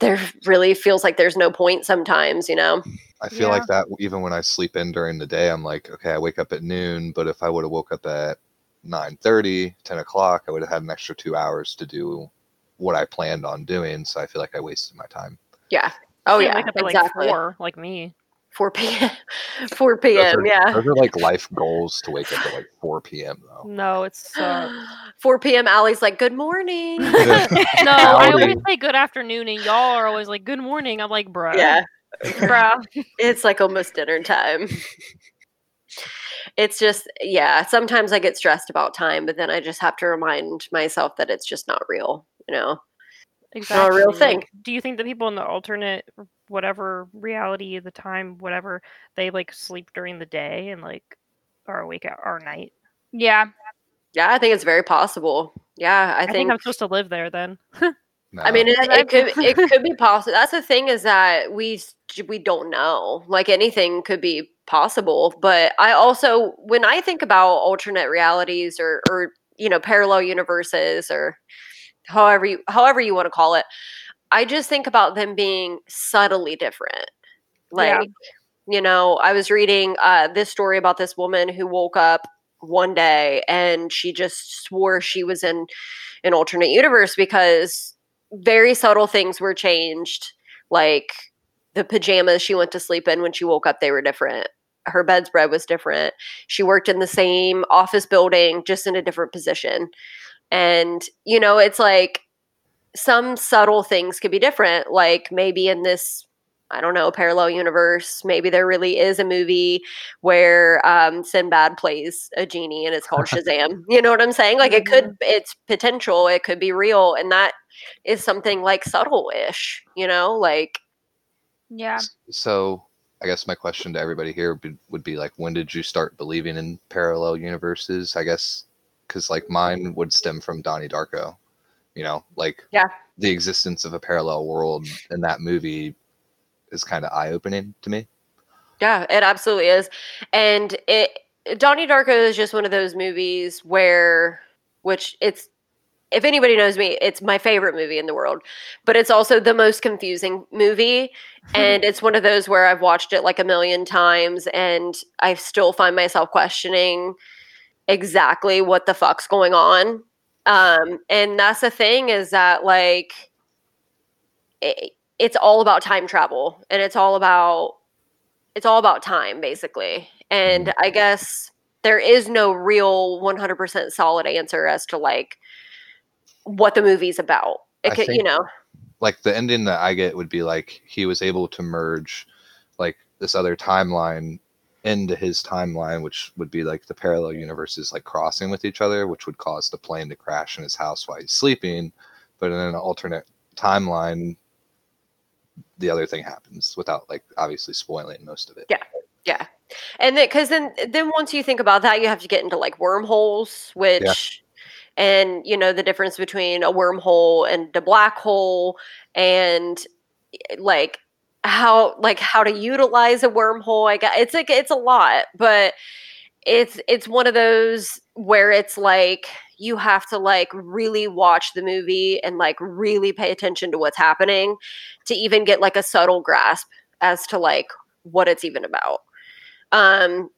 There really feels like there's no point sometimes, you know? I feel Yeah. like that even when I sleep in during the day, I'm like, okay, I wake up at noon, but if I would have woke up at 9 30 10 o'clock, I would have had an extra two hours to do what I planned on doing. So I feel like I wasted my time. Yeah. Oh, You yeah. wake up at exactly. like four, like me. 4 p.m. 4 Those p.m. are- Yeah. Those are like life goals to wake up at like 4 p.m. though. No, it's uh, 4 p.m. Allie's like, good morning. no. I always say good afternoon, and y'all are always like good morning. I'm like, bro. yeah. bro. It's like almost dinner time. It's just, yeah, sometimes I get stressed about time, but then I just have to remind myself that it's just not real, you know? exactly. not a real thing. do you think the people in the alternate, whatever reality, the time, whatever, they like sleep during the day and like are awake at our night? Yeah. Yeah, I think it's very possible. Yeah, I, I, think, think. I'm supposed to live there then. I mean, it, it could it could be possible. That's the thing is that we we don't know. Like anything could be possible. But I also, when I think about alternate realities or or you know parallel universes or however you however you want to call it, I just think about them being subtly different. Yeah. Like you know, I was reading uh, this story about this woman who woke up one day and she just swore she was in an alternate universe because very subtle things were changed like the pajamas she went to sleep in when she woke up they were different her bedspread was different she worked in the same office building just in a different position and you know it's like some subtle things could be different like maybe in this i don't know parallel universe maybe there really is a movie where um sinbad plays a genie and it's called shazam you know what i'm saying like it could it's potential it could be real and that is something like subtle-ish you know like Yeah. So I guess my question to everybody here would be, would be like, when did you start believing in parallel universes? I guess because like mine would stem from Donnie Darko. You know, like Yeah. the existence of a parallel world in that movie is kind of eye opening to me. Yeah, it absolutely is. And it Donnie Darko is just one of those movies where which it's if anybody knows me, it's my favorite movie in the world, but it's also the most confusing movie and it's one of those where I've watched it like a million times and I still find myself questioning exactly what the fuck's going on. Um and that's the thing is that like it, it's all about time travel and it's all about it's all about time basically. And i guess there is no real 100% solid answer as to like what the movie's about. It I could you know. Like the ending that I get would be like he was able to merge like this other timeline into his timeline, which would be like the parallel universes like crossing with each other, which would cause the plane to crash in his house while he's sleeping. But in an alternate timeline, the other thing happens without like obviously spoiling most of it. Yeah. yeah and then because then then once you think about that you have to get into like wormholes which and you know the difference between a wormhole and a black hole and like how like how to utilize a wormhole i guess it's like it's a lot but it's it's one of those where it's like you have to like really watch the movie and like really pay attention to what's happening to even get like a subtle grasp as to like what it's even about. Um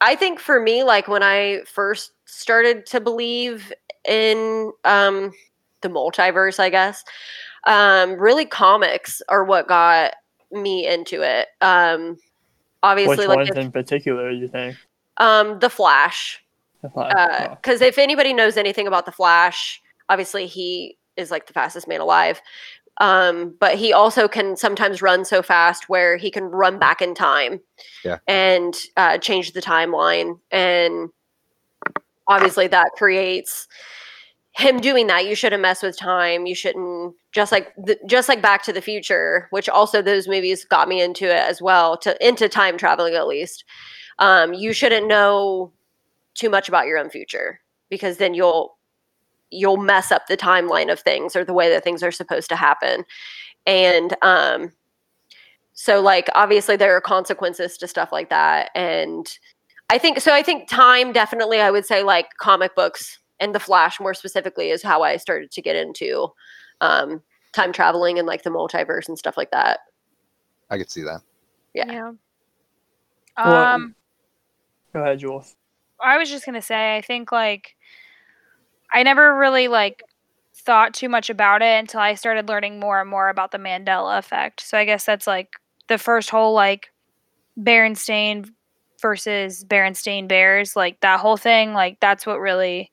i think for me like when i first started to believe in um the multiverse i guess Um, really, comics are what got me into it. Um, obviously, Which like ones if- in particular you think? um, the Flash. The Flash? Oh. Because if anybody knows anything about the Flash, obviously he is like the fastest man alive. Um, but he also can sometimes run so fast where he can run back in time Yeah. and uh, change the timeline. And obviously that creates him doing that. You shouldn't mess with time. You shouldn't just like the, just like Back to the Future, which also those movies got me into it as well, to into time traveling at least. Um, you shouldn't know too much about your own future because then you'll you'll mess up the timeline of things or the way that things are supposed to happen and um so like obviously there are consequences to stuff like that and i think so i think time definitely i would say like comic books and the flash more specifically is how i started to get into um time traveling and like the multiverse and stuff like that I could see that. Yeah. Well, Um, Go ahead, Jules. I was just gonna say, I think like I never really like thought too much about it until I started learning more and more about the Mandela effect. So I guess that's like the first whole like Berenstain versus Berenstain Bears, like that whole thing, like that's what really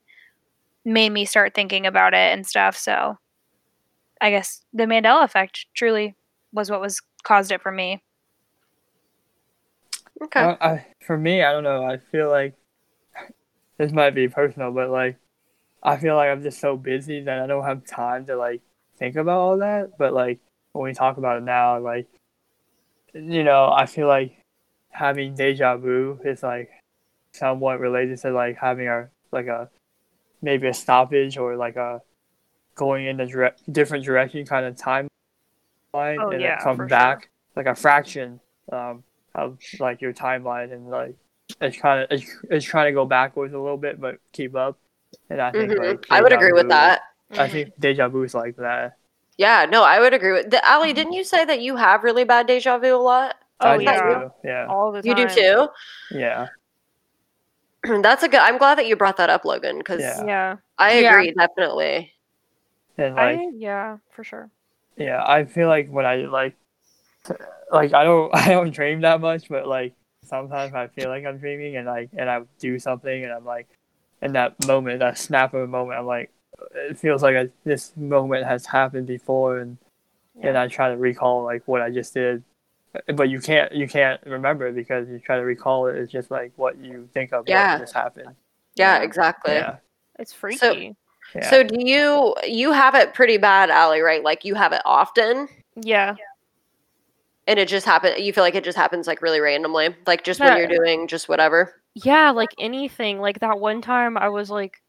made me start thinking about it and stuff. So I guess the Mandela effect truly was what was caused it for me. okay Uh, I, for me, I don't know. I feel like this might be personal, but like, I feel like I'm just so busy that I don't have time to like think about all that. But like, when we talk about it now, like, you know, I feel like having deja vu is like somewhat related to like having a like a maybe a stoppage or like a going in a dire- different direction kind of timeline Oh, and yeah, it come for sure. back like a fraction um, of like your timeline and like it's kind of it's, it's trying to go backwards a little bit but keep up and i think Mhm. like i would agree with that i think deja vu is like that yeah no i would agree with the Allie didn't you say that you have really bad deja vu a lot Oh, I yeah. yeah all the time. you do too yeah That's a good. I'm glad that you brought that up, Logan, because Yeah. Yeah. I Yeah. agree definitely. and like I yeah, for sure. yeah i feel like when i like like i don't i don't dream that much but like sometimes i feel like i'm dreaming and like and i do something and i'm like in that moment that snap of a moment i'm like it feels like I, this moment has happened before and and i try to recall like what i just did but you can't you can't remember because you try to recall it it's just like what you think of Yeah. what just happened Yeah, Yeah. exactly. yeah It's freaky. yeah So do you you have it pretty bad, Allie, right? Like you have it often Yeah. and it just happen you feel like it just happens like really randomly. Like just when you're doing just whatever. Yeah, like anything. Like that one time I was like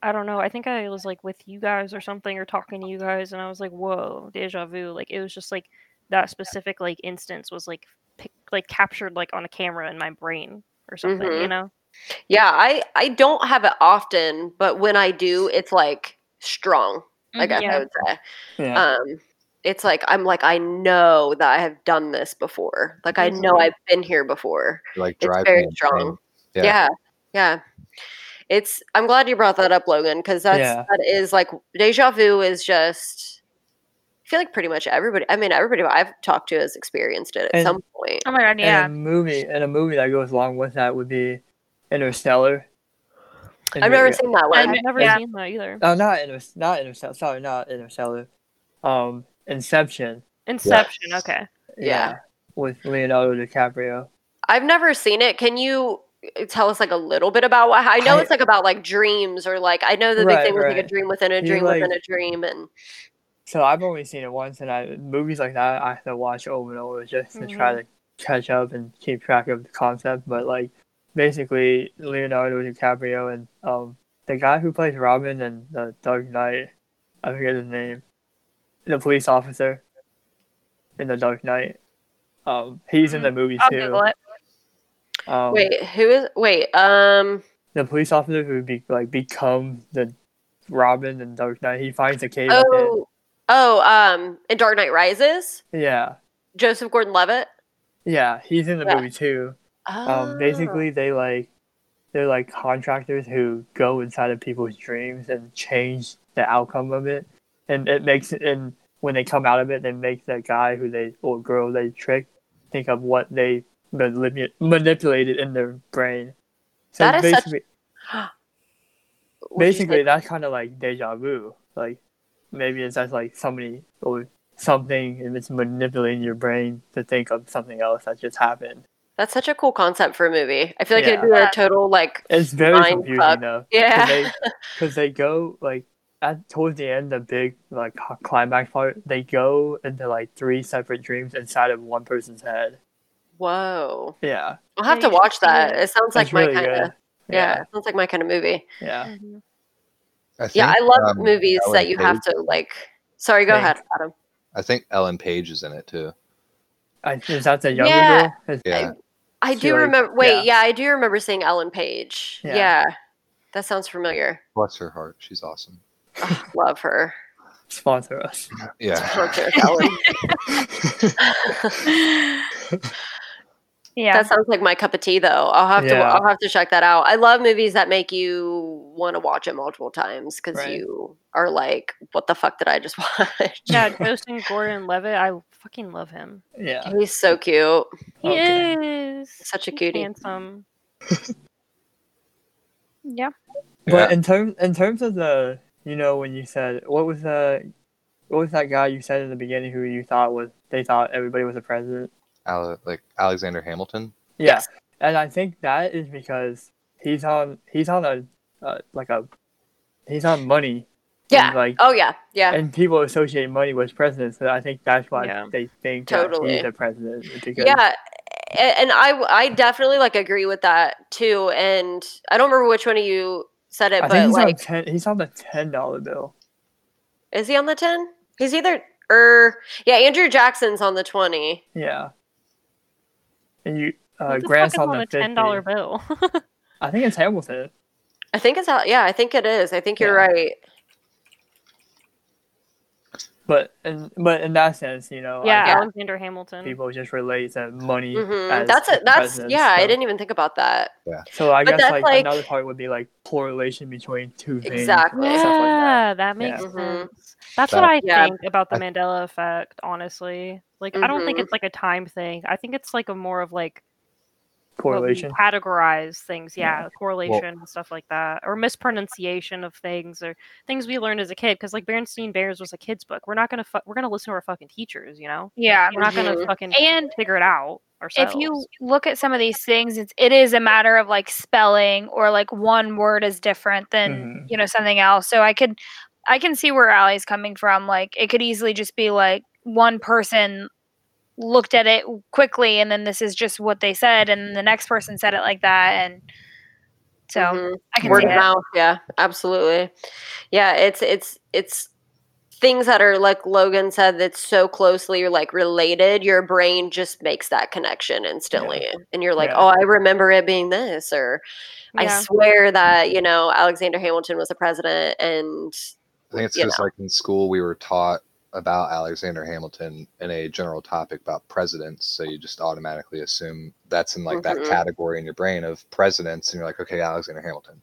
I don't know. I think I was like with you guys or something or talking to you guys and I was like, "Whoa, deja vu." Like it was just like that specific like instance was like pic- like captured like on a camera in my brain or something, you Mhm. know? Yeah, I I don't have it often, but when I do, it's like strong. I guess Yeah. I would say. yeah Um it's like I'm like I know that I have done this before. Like I know Mhm. I've been here before. Like It's driving. very strong. Yeah. Yeah. yeah. It's I'm glad you brought that up, Logan, because that's Yeah. that is like deja vu is just I feel like pretty much everybody I mean everybody I've talked to has experienced it at And- some point. Oh my god, yeah. and a movie and a movie that goes along with that would be interstellar And I've never seen that one. I've never Yeah. seen that either. No, not Inter- not Interstellar. Sorry, not Interstellar. Um, Inception. Inception, okay. Yeah. with Leonardo DiCaprio. I've never seen it. Can you uh, tell us like a little bit about what I know I- it's like about like dreams or like I know the big Right, thing was like a dream within a He, dream within like- a dream and So I've only seen it once, and I movies like that I have to watch over and over just to try to catch up and keep track of the concept. But like, basically, Leonardo DiCaprio and um the guy who plays Robin in the Dark Knight, I forget his name, the police officer in the Dark Knight. Um, he's in the movie I'll too. Um, wait, who is wait, um the police officer who be like become the Robin in Dark Knight. He finds a cave. at the end. oh oh um in Dark Knight Rises, Yeah, Joseph Gordon Levitt. yeah, he's in the Yeah. movie too. Oh. Um, basically, they like they're like contractors who go inside of people's dreams and change the outcome of it. and it makes it and when they come out of it, they make the guy who they or girl they trick think of what they manip- manipulated in their brain. So That is such- basically, What'd basically that's kind of like deja vu. Like maybe it's just like somebody or something and it's manipulating your brain to think of something else that just happened. that's such a cool concept for a movie. I feel like it'd be a total like It's very Mind confusing fuck. though. yeah. Because they, 'cause they go like at towards the end, the big like climax part, they go into like three separate dreams inside of one person's head. Whoa. Yeah, I'll have to watch that. it. It sounds like it's my really kind of good. yeah. It sounds like my kind of movie. yeah. Mhm. I think, Yeah, I love um, movies Ellen that you have to like. Sorry, go Thanks. ahead, Adam. I think Ellen Page is in it too. I, is that the younger Yeah. girl? Yeah. I She, do like- remember. Wait, yeah. yeah. I do remember seeing Ellen Page. Yeah. Yeah, that sounds familiar. Bless her heart. She's awesome. Ugh, love her. Sponsor us. Yeah. Sponsor us, Ellen. Yeah. That sounds like my cup of tea, though. I'll have to. I'll have to check that out. I love movies that make you want to watch it multiple times because Right. you are like, "What the fuck did I just watch?" Yeah, Joseph Gordon-Levitt, I fucking love him. Yeah. He's so cute. Oh, he Okay. is Such a He's cutie. handsome. yeah. But Yeah. in terms in terms of the you know when you said what was the what was that guy you said in the beginning who you thought was they thought everybody was a president? Ale- like Alexander Hamilton. Yeah. Yes. And I think that is because he's on he's on a uh, like a he's on money. Yeah. And like Oh yeah. Yeah. and people associate money with presidents, so I think that's why Yeah. they think that Totally. he's a president because yeah and i i definitely like agree with that too and i don't remember which one of you said it I but think he's on like ten he's on the ten dollar bill. is he on the 10 he's either or yeah andrew jackson's on the 20 Yeah. And you uh What the Grant's fuck is on on the a ten dollar bill? I think it's Hamilton. i think it's how yeah i think it is i think you're Yeah. right But in but in that sense, you know, I yeah, Alexander Hamilton. people just relate to money. Mhm. as that's it that's presidents, yeah i didn't even think about that Yeah. So I But guess like, like- another part would be like correlation between two things. Exactly. and stuff like that. yeah, that makes Yeah. Mhm. sense. That's what I Yeah. think about the Mandela effect, honestly. Like I don't think Mhm. it's like a time thing. I think it's like a more of like what we Correlation. categorize things, Yeah. yeah, correlation and stuff like that, or mispronunciation of things, or things we learned as a kid. Because like Bernstein Bears was a kid's book. We're not gonna fu- we're gonna listen to our fucking teachers, you know. Yeah. We're not gonna Mhm. fucking And figure it out ourselves. if you look at some of these things it's it is a matter of like spelling or like one word is different than Mhm. you know something else so i could i can see where Allie's coming from like it could easily just be like one person looked at it quickly and then this is just what they said and the next person said it like that and so Mhm. i can word of mouth yeah absolutely. Yeah it's it's it's things that are like logan said that's so closely like related your brain just makes that connection instantly and you're like Yeah. oh i remember it being this or i swear that you know alexander hamilton was the president and I think it's you because, like in school, we were taught about Alexander Hamilton in a general topic about presidents. So you just automatically assume that's in like Mhm. that category in your brain of presidents, and you're like, okay, Alexander Hamilton.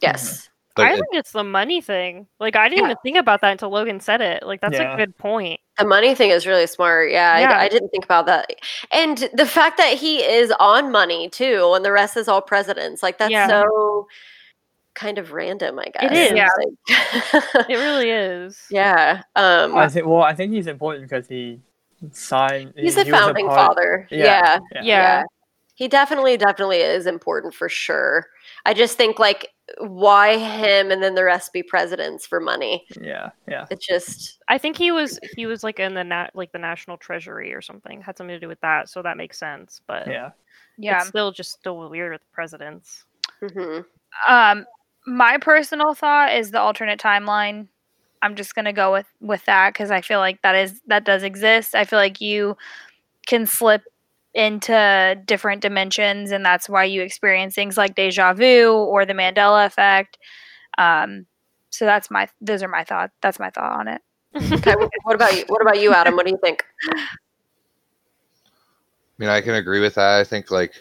yes But I it- think it's the money thing. Like I didn't Yeah. even think about that until Logan said it. Like that's Yeah. a good point. the money thing is really smart yeah, Yeah. I, I didn't think about that and the fact that he is on money too and the rest is all presidents like that's Yeah. so kind of random i guess is. Yeah. Like- It really is. yeah um I think well, I think he's important because he signed. He's he a was a founding part- father. Yeah, Yeah. yeah. Yeah. He definitely, definitely is important for sure. I just think like why him and then the rest be presidents for money. Yeah, yeah. It's just I think he was he was like in the nat like the national treasury or something. Had something to do with that, so that makes sense. But Yeah. yeah it's still just still weird with presidents. mhm. Um, my personal thought is the alternate timeline. I'm just gonna go with with that because I feel like that is that does exist. I feel like you can slip into different dimensions, and that's why you experience things like deja vu or the Mandela effect. Um, so that's my those are my thoughts. That's my thought on it. okay. What about you? What about you, Adam? What do you think? I mean, I can agree with that. I think like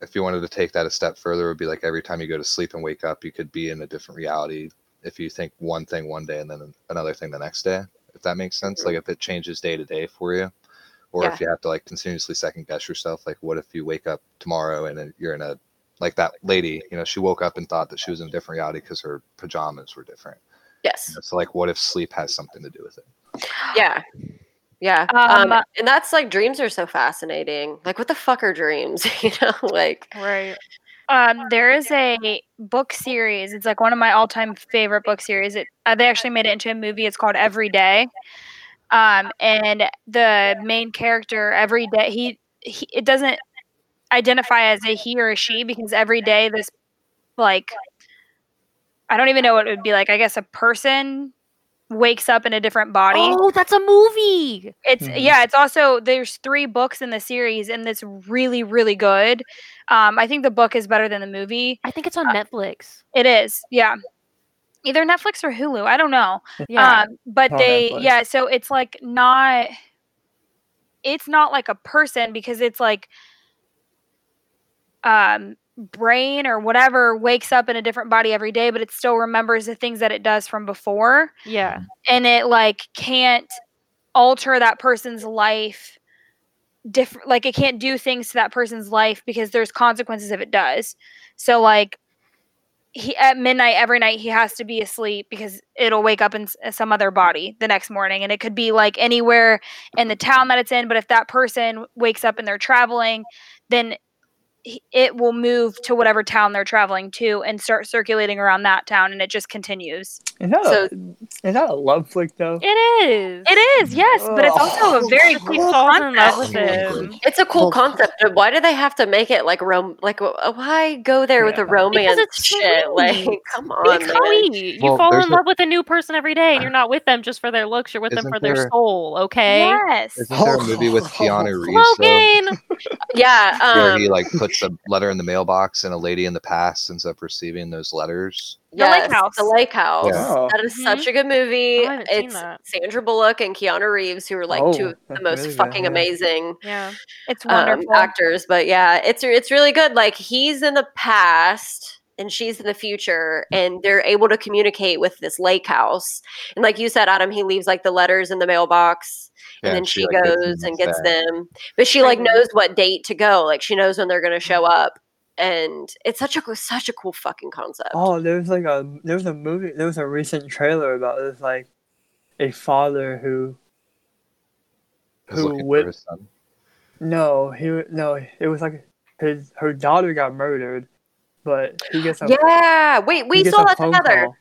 if you wanted to take that a step further, it would be like every time you go to sleep and wake up, you could be in a different reality if you think one thing one day and then another thing the next day. If that makes sense, mm-hmm. like if it changes day to day for you, or if you have to like continuously second guess yourself, like what if you wake up tomorrow and you're in a like that lady, you know, she woke up and thought that she was in a different reality because her pajamas were different. Yes. You know, so like, what if sleep has something to do with it? Yeah. Yeah. Um, Um, and that's like dreams are so fascinating. Like, what the fuck are dreams? you know, like, Right. Um, there is a book series. It's like one of my all-time favorite book series. It uh, they actually made it into a movie. It's called Every Day. Um, and the main character every day he, he it doesn't identify as a he or a she because every day this like I don't even know what it would be like. I guess a person wakes up in a different body. Oh, that's a movie. It's Mhm. yeah, it's also there's three books in the series and it's really really good. Um I think the book is better than the movie. I think it's on Netflix. It is. Yeah. Either Netflix or Hulu. I don't know. Yeah. Um but they Netflix. yeah, so it's like not it's not like a person because it's like um brain or whatever wakes up in a different body every day but it still remembers the things that it does from before. Yeah. and it like can't alter that person's life different like it can't do things to that person's life because there's consequences if it does. So like he at midnight every night he has to be asleep because it'll wake up in uh, some other body the next morning. And it could be like anywhere in the town that it's in but if that person wakes up and they're traveling then he- it will move to whatever town they're traveling to and start circulating around that town and it just continues Is that, So- a, is that a love flick though? It is. It is, yes, but it's also a very He cool falls in love concept. with concept. it's a cool Well- concept. but Why do they have to make it like rom? Like, why go there with a Yeah. romance it's shit? sweet. Like, come on, It's man. sweet. You Well, fall there's in a- love with a new person every day, and you're not with them just for their looks. You're with them Isn't for their soul. Okay. Yes. Isn't there a movie with Keanu Reeves though, Logan. Yeah. where Um, he like puts a letter in the mailbox and a lady in the past ends up receiving those letters? The Lake House. The Lake House. Yeah. Oh. That is Mhm. such a good movie. Oh, I haven't seen it's. Sandra Bullock and Keanu Reeves, who are like Oh, two of the most really fucking yeah. amazing Yeah. It's um, wonderful. actors. But yeah, it's it's really good. Like he's in the past and she's in the future, and they're able to communicate with this lake house. And like you said, Adam, he leaves like the letters in the mailbox. Yeah, and then she, like, goes the and gets day. them, but she like Mhm. knows what date to go. Like she knows when they're gonna show up, and it's such a cool- such a cool fucking concept. Oh, there was like a there was a movie there was a recent trailer about this like a father who Who looking would- for his son? no he wa- no it was like his her daughter got murdered, but he gets a Yeah, wait, we saw that together. call.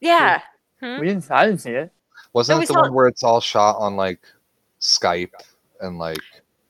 Yeah, Hmm? We didn't I didn't see it. Wasn't we it the saw- one where it's all shot on like Skype and like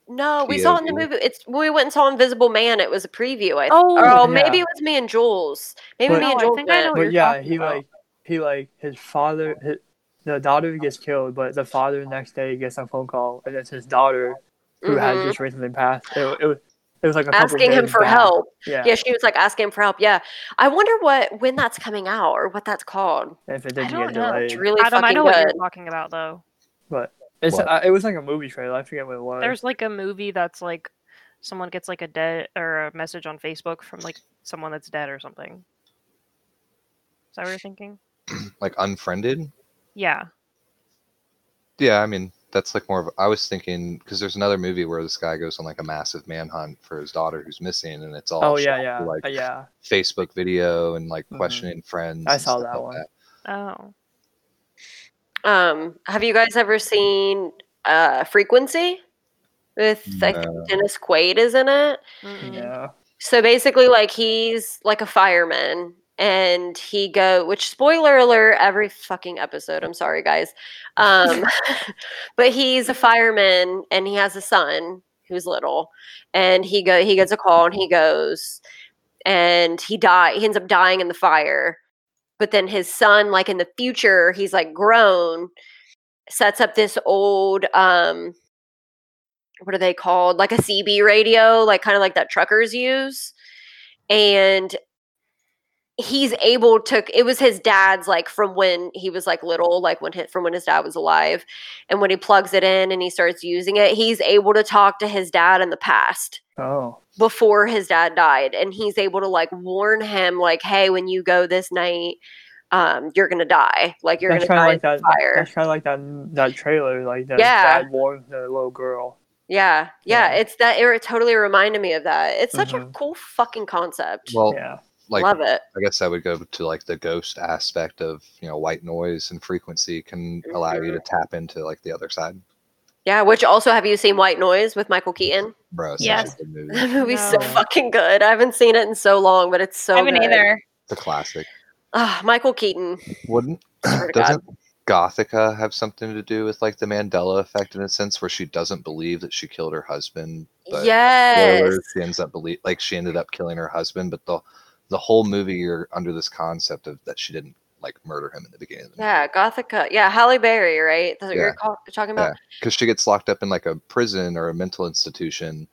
no, we saw it in the movie. It's we went and saw Invisible Man. It was a preview. I Oh, or oh, maybe it was me and Jules. Maybe But- me and No, I Jules think I know But yeah, he about. like he like his father his, the daughter gets killed, but the father the next day gets a phone call and it's his daughter who had Mhm. just recently passed. It, it was it was like a couple asking him for back. help. Yeah, Yeah, she was like asking him for help. Yeah, I wonder what when that's coming out or what that's called. if it I didn't I don't get know. delayed. It's really Adam, I fucking know what you're talking about, though. But it's What? uh, it was like a movie trailer. I forget what it was. There's like a movie that's like someone gets like a dead or a message on Facebook from like someone that's dead or something. Is that what you're thinking? like unfriended? Yeah. Yeah, I mean that's like more of I was thinking because there's another movie where this guy goes on like a massive manhunt for his daughter who's missing, and it's all oh yeah, yeah, like uh, yeah. Facebook video and like Mhm. questioning friends. I saw stuff that like one. Oh. Um, have you guys ever seen uh Frequency? With I think Dennis Quaid is in it. Mm-mm. Yeah. So basically, like he's like a fireman, and he go. Which spoiler alert! Every fucking episode. I'm sorry, guys. Um, but he's a fireman, and he has a son who's little, and he go. He gets a call, and he goes, and he die. He ends up dying in the fire. But then his son, like in the future, he's like grown, sets up this old um what are they called? Like a CB radio, like kind of like that truckers use. And he's able to it was his dad's like from when he was like little, like when his, from when his dad was alive. And when he plugs it in and he starts using it, he's able to talk to his dad in the past Oh. before his dad died and he's able to like warn him like hey when you go this night um, you're gonna die. Like you're that's gonna die like that. fire. That's kind of like that that trailer, like the Yeah. dad warns the little girl. Yeah, yeah, Yeah. it's that. It totally reminded me of that. It's such a Mhm. cool fucking concept. Well, yeah, like Love it. I guess that would go to like the ghost aspect of you know white noise and frequency can allow you to tap into like the other side. Yeah, which also have you seen White Noise with Michael Keaton? Bro, it's Yes. such a good movie. That movie's so fucking good. I haven't seen it in so long, but it's so I haven't good. either. It's a classic. Ah, Michael Keaton. Wouldn't Swear to God. doesn't Gothika have something to do with like the Mandela effect in a sense where she doesn't believe that she killed her husband, but Yes. spoilers, she ends up believe like she ended up killing her husband, but the the whole movie you're under this concept of that she didn't like murder him in the beginning of the movie. Yeah, Gothika. Yeah, Halle Berry, right? That's what you're Yeah. talking about? because she gets locked up in like a prison or a mental institution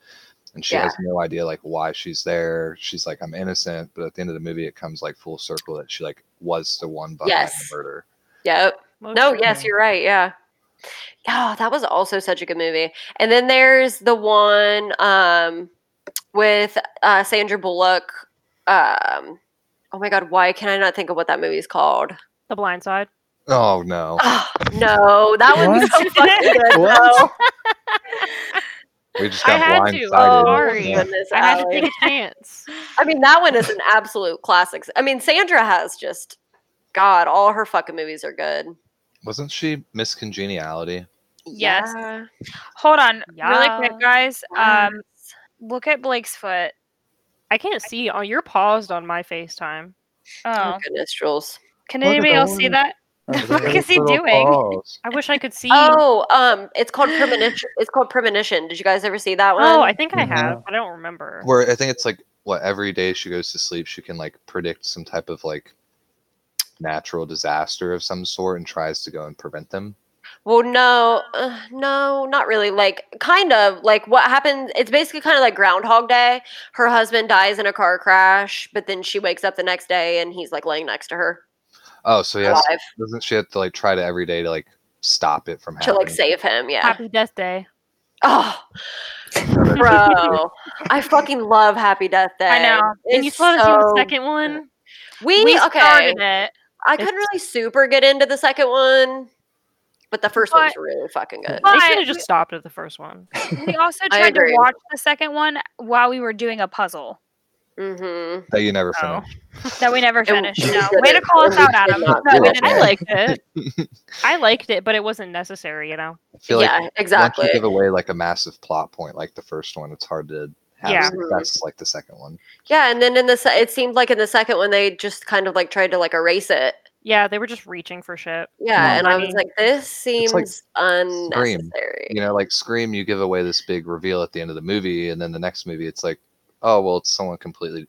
and she Yeah. has no idea like why she's there she's like i'm innocent but at the end of the movie it comes like full circle that she like was the one behind Yes. the murder Yep. Most No, of yes, you're right. Yeah. Oh, that was also such a good movie. And then there's the one um with uh Sandra Bullock. Um oh my god, why can I not think of what that movie's called? The Blind Side. oh no Oh, no, that one's so What? fucking good. What? though. we just I got had to. Oh, Sorry. Yeah. goodness, I had to take a chance. I mean, that one is an absolute classic. I mean, Sandra has just God, all her fucking movies are good. wasn't she miss congeniality Yes. Yeah. Hold on, really quick, guys. Um, look at Blake's foot. I can't see. Oh, you're paused on my FaceTime. Oh, Oh, goodness, Jules. can Look anybody else see that? That's What great. is he doing? paws. I wish I could see. Oh, um, it's called premonition. It's called premonition. Did you guys ever see that one? Oh, I think I Yeah. have. I don't remember. where i think it's like what every day she goes to sleep she can like predict some type of like natural disaster of some sort and tries to go and prevent them well, no, uh, no, not really. Like, kind of like what happened. It's basically kind of like Groundhog Day. Her husband dies in a car crash, but then she wakes up the next day and he's like laying next to her, oh so yes alive, doesn't she have to like try to every day to like stop it from happening? to happening like save him. Yeah. Happy Death Day. Oh, bro, I fucking love Happy Death Day. I know. And you It's still haven't seen the second one? We, We okay. started it. I couldn't It's- really super get into the second one, but the first one's But- really fucking good. But- They should have just stopped at the first one. We also tried to watch the second one while we were doing a puzzle Mm-hmm. that you never Oh. finish. that we never finished. we No, did way to call us out, Adam. No, do we I liked it. I liked it, but it wasn't necessary, you know. I feel yeah, like exactly. once you give away like a massive plot point like the first one, it's hard to have Yeah. success like the second one. Yeah, and then in the se- it seemed like in the second one they just kind of like tried to like erase it. Yeah, they were just reaching for shit. Yeah, No. and I I was like, this seems like unnecessary. You know, like Scream, you give away this big reveal at the end of the movie, and then the next movie, it's like, oh well, it's someone completely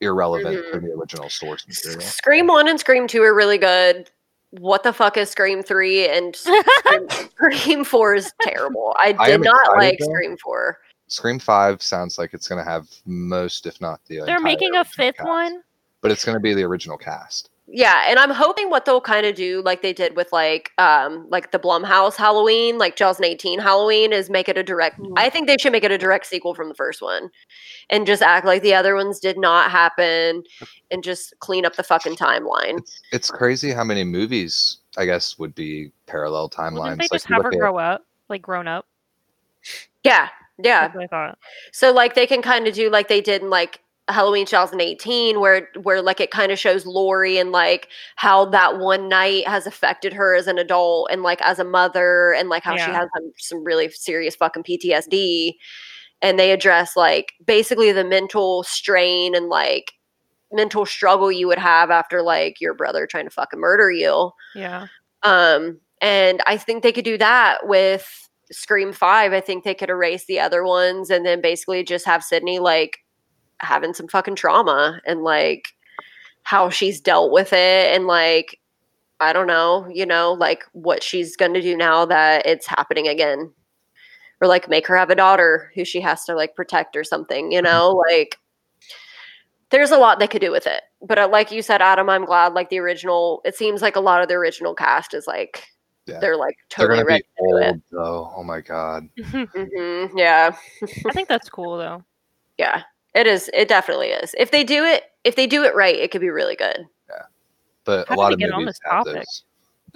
irrelevant Mhm. to the original source material. Scream one and Scream two are really good. What the fuck is Scream three and Scream, Scream four is terrible. I I did am not like though. Scream four. Scream Five sounds like it's going to have most, if not the, They're making a fifth cast. one. but it's going to be the original cast. Yeah, and I'm hoping what they'll kind of do, like they did with like um like the Blumhouse Halloween, like Jaws 18 Halloween, is make it a direct. Mhm. I think they should make it a direct sequel from the first one, and just act like the other ones did not happen, and just clean up the fucking timeline. It's, it's crazy how many movies, I guess, would be parallel Well, timelines. didn't they like just you have her look at- grow up, like grown up? Yeah, yeah. That's what I thought. So like they can kind of do like they did in like Halloween 2018 where where like it kind of shows Laurie and like how that one night has affected her as an adult and like as a mother and like how she has some, some really serious fucking PTSD and they address like basically the mental strain and like mental struggle you would have after like your brother trying to fucking murder you Yeah. um, and I think they could do that with Scream Five. I think they could erase the other ones and then basically just have Sidney like having some fucking trauma and like how she's dealt with it and like I don't know, you know, like what she's gonna do now that it's happening again. Or like make her have a daughter who she has to like protect or something, you know, like there's a lot they could do with it. But uh, like you said, Adam, I'm glad like the original. It seems like a lot of the original cast is like Yeah. they're like They're totally going to ready be to old, though. Oh my god. hmm yeah, I think that's cool though. yeah, it is. It definitely is. If they do it, if they do it right, it could be really good. Yeah, but How a lot we of get on movies this have topic? those.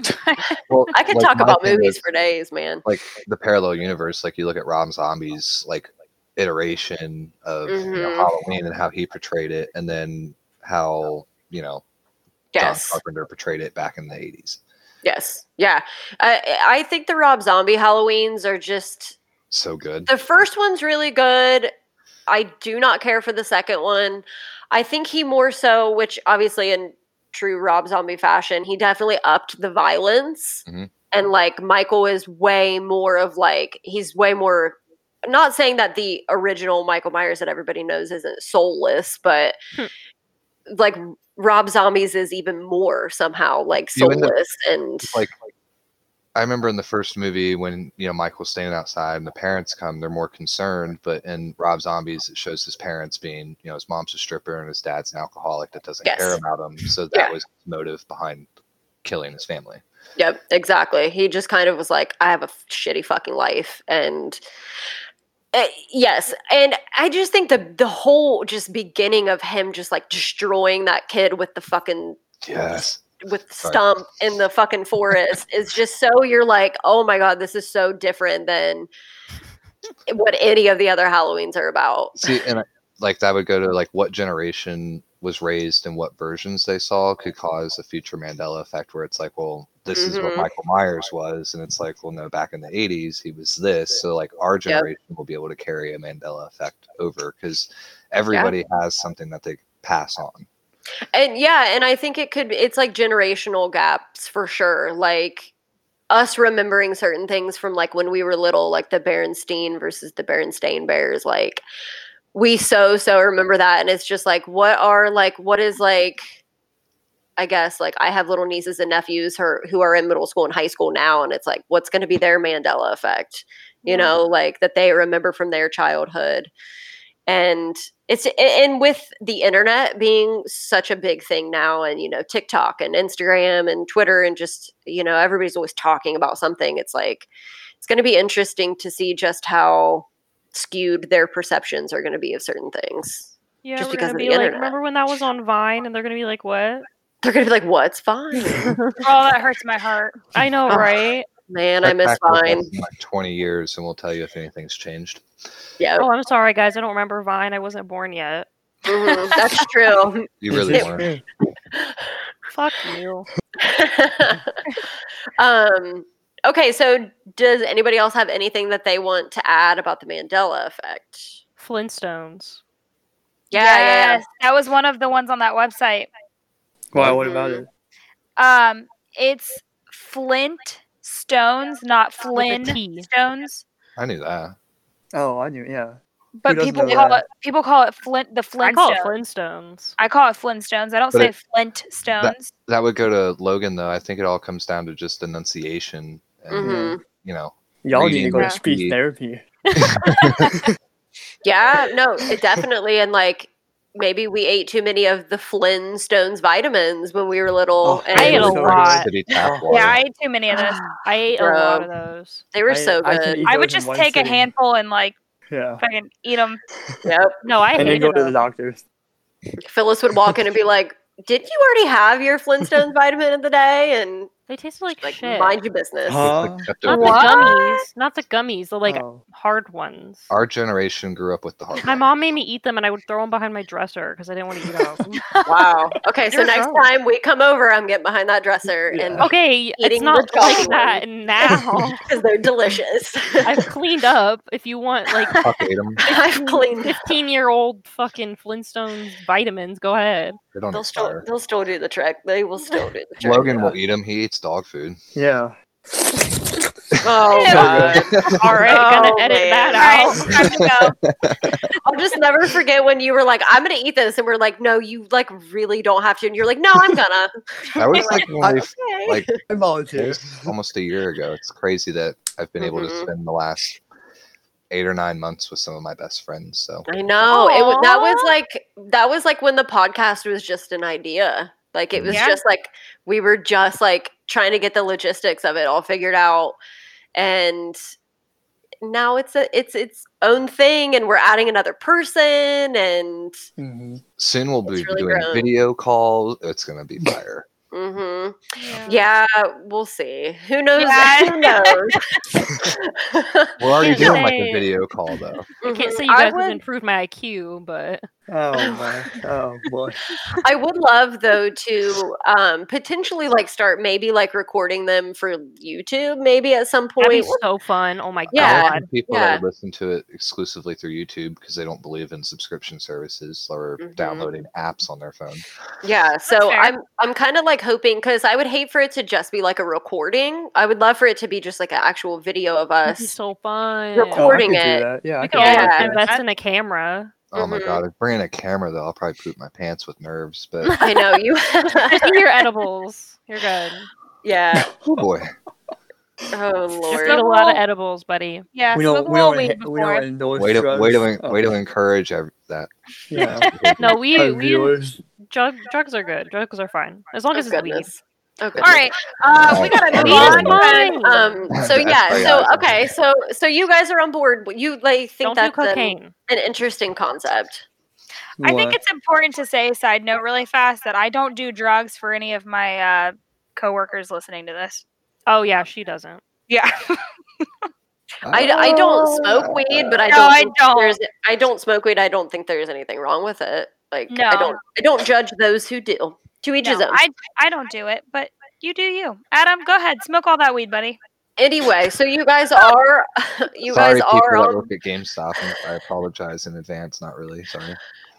Well, I could like, talk about movies is, for days, man. like the parallel universe. Like you look at Rob Zombie's like iteration of you know, Mhm. Halloween and how he portrayed it, and then how you know John Yes. Carpenter portrayed it back in the eighties. Yes. Yeah. I I think the Rob Zombie Halloweens are just So good. the first one's really good. I do not care for the second one. I think he more so, which obviously in true Rob Zombie fashion, he definitely upped the violence. Mhm. And like Michael is way more of like he's way more not saying that the original Michael Myers that everybody knows isn't soulless, but Hmm. like Rob Zombies is even more somehow like You end up- soulless and like I remember in the first movie when you know Michael's standing outside and the parents come, they're more concerned. But in Rob Zombies, it shows his parents being, you know, his mom's a stripper and his dad's an alcoholic that doesn't care about him. So that Yeah. was his motive behind killing his family. Yep, exactly. He just kind of was like, I have a shitty fucking life. And uh, yes, and I just think the the whole just beginning of him just like destroying that kid with the fucking Yes. With Sorry. stump in the fucking forest is just so you're like, oh my god, this is so different than what any of the other Halloweens are about. See, and I, like that would go to like what generation was raised and what versions they saw could cause a future Mandela effect where it's like, well, this is what Mhm. Michael Myers was, and it's like, well, no, back in the '80s he was this. So like our generation will be able to carry a Mandela effect over because everybody has something that they pass on. And yeah, and I think it could it's like generational gaps for sure. Like us remembering certain things from like when we were little, like the Berenstein versus the Berenstain Bears, like we so so remember that and it's just like what are like what is like I guess like I have little nieces and nephews who are, who are in middle school and high school now and it's like what's going to be their Mandela effect you Yeah. know like that they remember from their childhood and it's and with the internet being such a big thing now and you know TikTok and Instagram and Twitter and just you know everybody's always talking about something it's like it's going to be interesting to see just how skewed their perceptions are going to be of certain things Yeah, Just we're because gonna of be the like, internet. remember when that was on Vine, and they're gonna be like, "What?" they're going to be like what's fine Oh, that hurts my heart. I know, Oh. right? man i miss Check back with us fine like 20 years, and we'll tell you if anything's changed. Yeah Oh, I'm sorry, guys. I don't remember Vine. I wasn't born yet. mhm, that's true You really weren't. Fuck you. um okay so does anybody else have anything that they want to add about the mandela effect Flintstones. yeah yeah, yeah. Yes, that was one of the ones on that website. Why? What about it? Um, it's Flint Stones, not With Flynn Stones. I knew that. Oh, I knew. Yeah. But people call that? it people call it Flint the I call it Flintstones. Flintstones. I call it Flintstones. I don't But say it- Flint Stones. That would go to Logan, though. I think it all comes down to just enunciation and, Mhm. you know, Y'all need to go to speech therapy. Yeah, no, it definitely. And like maybe we ate too many of the Flintstones vitamins when we were little. Oh, and I ate a lot. city tap water. Yeah, I ate too many of those. I ate a lot of those. They were I- so good. eat I would just one take a handful and like Yeah. fucking eat them. Yep. No, I And then hated go to the doctors. Phyllis would walk in and be like, "Did you already have your Flintstones vitamin of the day?" And They tasted like, like, shit. mind your business. Huh? Like Pepto Not the gummies. Not the gummies. The like Oh. hard ones. Our generation grew up with the hard. My rock. mom made me eat them, and I would throw them behind my dresser because I didn't want to eat them. Wow. Okay, so You're next gross. time we come over, I'm getting behind that dresser Yeah. and okay, it's not the like that now. because they're delicious. I've cleaned up. If you want like Fuck ate 'em. I've cleaned. 15 year old fucking Flintstones vitamins, go ahead. They don't They'll still, they'll still do the trick. They will still do the trick. Logan will eat them. He eats dog food. Yeah. Oh So god. All right, Oh, gonna edit man. that out. right, go. I'll just never forget when you were like, "I'm gonna eat this," and we're like, "No, you like really don't have to," and you're like, "No, I'm gonna." That was like when we Okay. like I it volunteer. almost a year ago. It's crazy that I've been able to Mhm. spend the last eight or nine months with some of my best friends. So I know it. That was like that was like when the podcast was just an idea. Like it was Yeah. just like we were just like trying to get the logistics of it all figured out, and now it's a it's its own thing, and we're adding another person, and hmm soon we'll be really doing grown. video calls. It's gonna be fire. hmm Yeah. Yeah, we'll see. Who knows? Yeah. Who knows? We're already doing like a video call though. I can't Mhm. say you guys would- have improved my IQ, but Oh my. Oh boy. I would love though to um potentially like start maybe like recording them for YouTube maybe at some that'd be point. so fun. Oh my Yeah. God. know people yeah. that listen to it exclusively through YouTube because they don't believe in subscription services or Mhm. downloading apps on their phone. Yeah, so. I'm I'm kind of like hoping cuz I would hate for it to just be like a recording. I would love for it to be just like an actual video of That'd be us. so fun. Record- Oh, I Recording could do it. that. Yeah, we could could Yeah. that. invest in a camera. Oh my Mhm. god, if bringing a camera though, I'll probably poop my pants with nerves. But I know you Just eat your edibles. You're good. Yeah. oh boy, Oh Just lord. eat a lot of edibles, buddy. Yeah, We smoke don't. We little don't. weed ha- we before. don't endorse way to drugs. way to Oh, way to encourage ev- that. Yeah. No, we we viewers. drug, drugs are good. Drugs are fine as long Oh, as it's weed. goodness. Oh, All goodness. right, uh, we gotta Oh, move on. is because- fine. Um. So yeah. So okay. So so you guys are on board. You like think Don't that's an, an interesting concept. I think it's important to say, side note, really fast, that I don't do drugs for any of my uh, coworkers listening to this. Oh yeah, she doesn't. Yeah, I, I don't smoke weed, but I No, don't. I don't. There's, I don't smoke weed. I don't think there's anything wrong with it. Like I don't. I don't judge those who do. To each his own. I I don't do it, but you do you. Adam, go ahead, smoke all that weed, buddy. Anyway, so you guys are. You Sorry, guys people are that work at GameStop. and I apologize in advance. Not really. Sorry.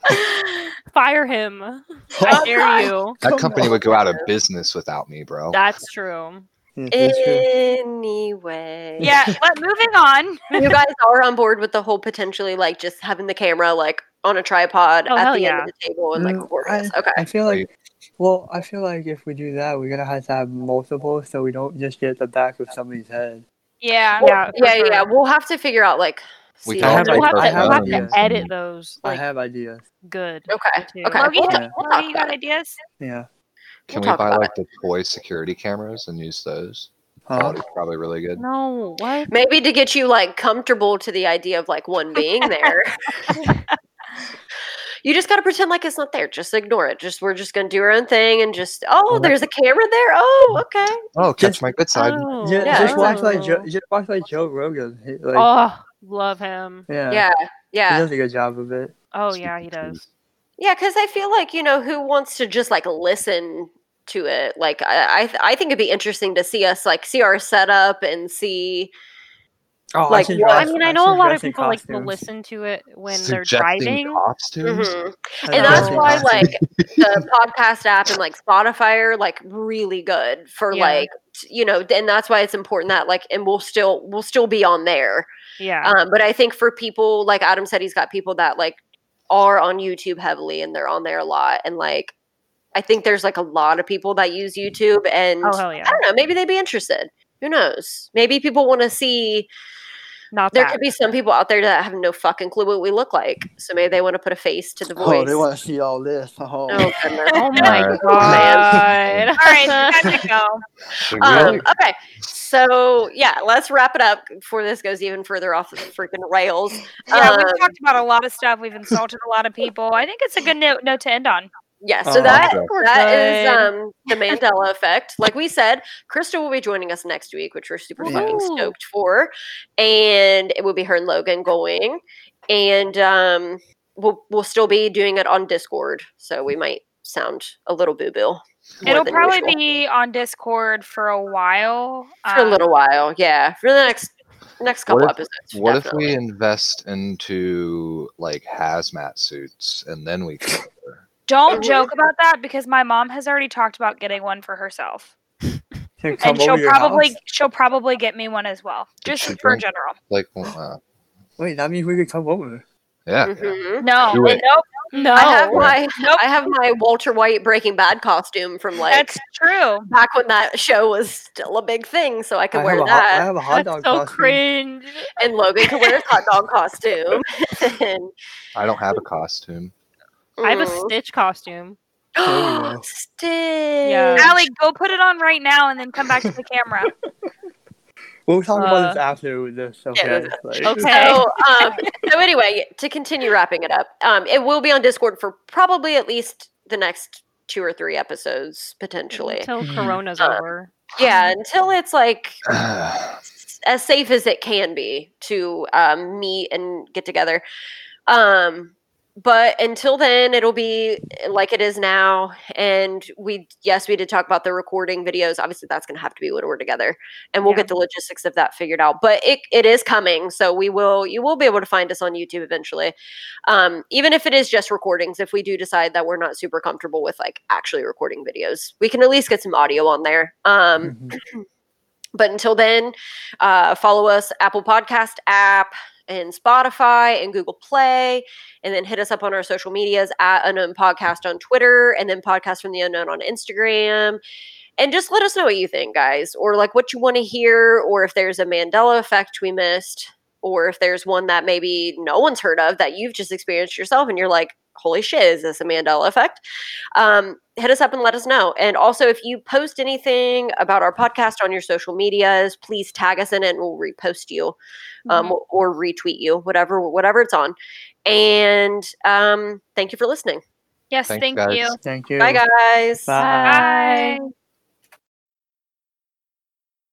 Fire him. I How dare you? That company would go out of business without me, bro. That's true. Yeah, that's true. Anyway. Yeah, but moving on. you guys are on board with the whole potentially like just having the camera like on a tripod Oh, at the yeah. end of the table and like Mm, recording I, us. Okay. I feel like, well, I feel like if we do that, we're gonna have to have multiple, so we don't just get the back of somebody's head. Yeah. Yeah, yeah, yeah. sure. We'll have to figure out like. We see have, to- We'll have to, we'll have to edit those. I have ideas. good. Okay. too. Okay. Logan, We'll, Yeah. we'll you got ideas? Yeah. Can We'll we buy about like the toy security cameras and use those? Huh? Probably really good. No, what? Maybe to get you like comfortable to the idea of like one being there. you just got to pretend like it's not there. Just ignore it. Just we're just gonna do our own thing and just oh, Oh, there's a camera there. Oh, okay. Oh, catch Just- my good side. Oh, Yeah, Yeah. just oh. watch like Joe. oh. Just watch like Joe Rogan. He, like, Oh, love him. yeah, Yeah, yeah. he does a good job of it. Oh yeah, he does. yeah. Because I feel like you know who wants to just like listen to it. Like I, I, th- I think it'd be interesting to see us like see our setup and see. Oh, Like, should what- I mean, I know a lot of dress in people like to listen to it when they're driving. costumes. Mhm. And that's why costumes. like the podcast app and like Spotify are like really good for Yeah. like you know, and that's why it's important that like and we'll still we'll still be on there. Yeah. Um, but I think for people like Adam said, he's got people that like are on YouTube heavily and they're on there a lot. And like, I think there's like a lot of people that use YouTube and oh yeah. I don't know, maybe they'd be interested. Who knows? Maybe people want to see. Not There that. could be some people out there that have no fucking clue what we look like. So maybe they want to put a face to the voice. Oh, they want to see all this. Oh, Oh. Oh my Alright. god. All right, it's time to go. Um, okay, so yeah, let's wrap it up before this goes even further off the freaking rails. Yeah, Um, we've talked about a lot of stuff. We've insulted a lot of people. I think it's a good note, note to end on. Yeah, so Oh, that okay. That is um the Mandela effect. Like we said, Krista will be joining us next week, which we're super fucking stoked for, and it will be her and Logan going, and um we'll we'll still be doing it on Discord, so we might sound a little boo boo. It'll probably be on Discord for a while. for a um, little while. Yeah, for the next next couple What if- episodes. what if we invest into like hazmat suits and then we can Don't joke about that because my mom has already talked about getting one for herself, and she'll probably house? she'll probably get me one as well, just for drink? general. like uh, Wait, that means we could come over. yeah. Mhm. No, Do it. nope, No. I have my nope. I have my Walter White Breaking Bad costume from like That's true. back when that show was still a big thing, so I could I wear have, a hot, I have a hot That's dog so costume. cringe. and Logan could wear his hot dog costume. I don't have a costume. I have a mm. Stitch costume. There we go. Stitch. Yeah. Allie, go put it on right now and then come back to the camera. We'll talk about this Uh, after this. Okay. this- Like- Okay. So, um, so anyway, to continue wrapping it up, um, it will be on Discord for probably at least the next two or three episodes potentially. Until Mhm. Corona's Uh, over. Yeah, until it's like as safe as it can be to um, meet and get together. Um, but until then, it'll be like it is now. And we, yes, we did talk about the recording videos. Obviously, that's going to have to be when we're together, and we'll Yeah. get the logistics of that figured out. But it, it is coming, so we will. You will be able to find us on YouTube eventually, um, even if it is just recordings. If we do decide that we're not super comfortable with like actually recording videos, we can at least get some audio on there. Um, Mhm. but until then, uh, follow us Apple Podcast app and Spotify and Google Play, and then hit us up on our social medias at Unknown Podcast on Twitter, and then Podcast from the Unknown on Instagram. And just let us know what you think, guys, or like what you want to hear, or if there's a Mandela effect we missed, or if there's one that maybe no one's heard of that you've just experienced yourself, and you're like, "Holy shit, is this a Mandela effect?" Um, hit us up and let us know. And also, if you post anything about our podcast on your social medias, please tag us in it, and we'll repost you um, or, or retweet you, whatever whatever it's on. And um, thank you for listening. Yes, Thanks, thank guys. you. Thank you. Bye, guys. Bye. Bye.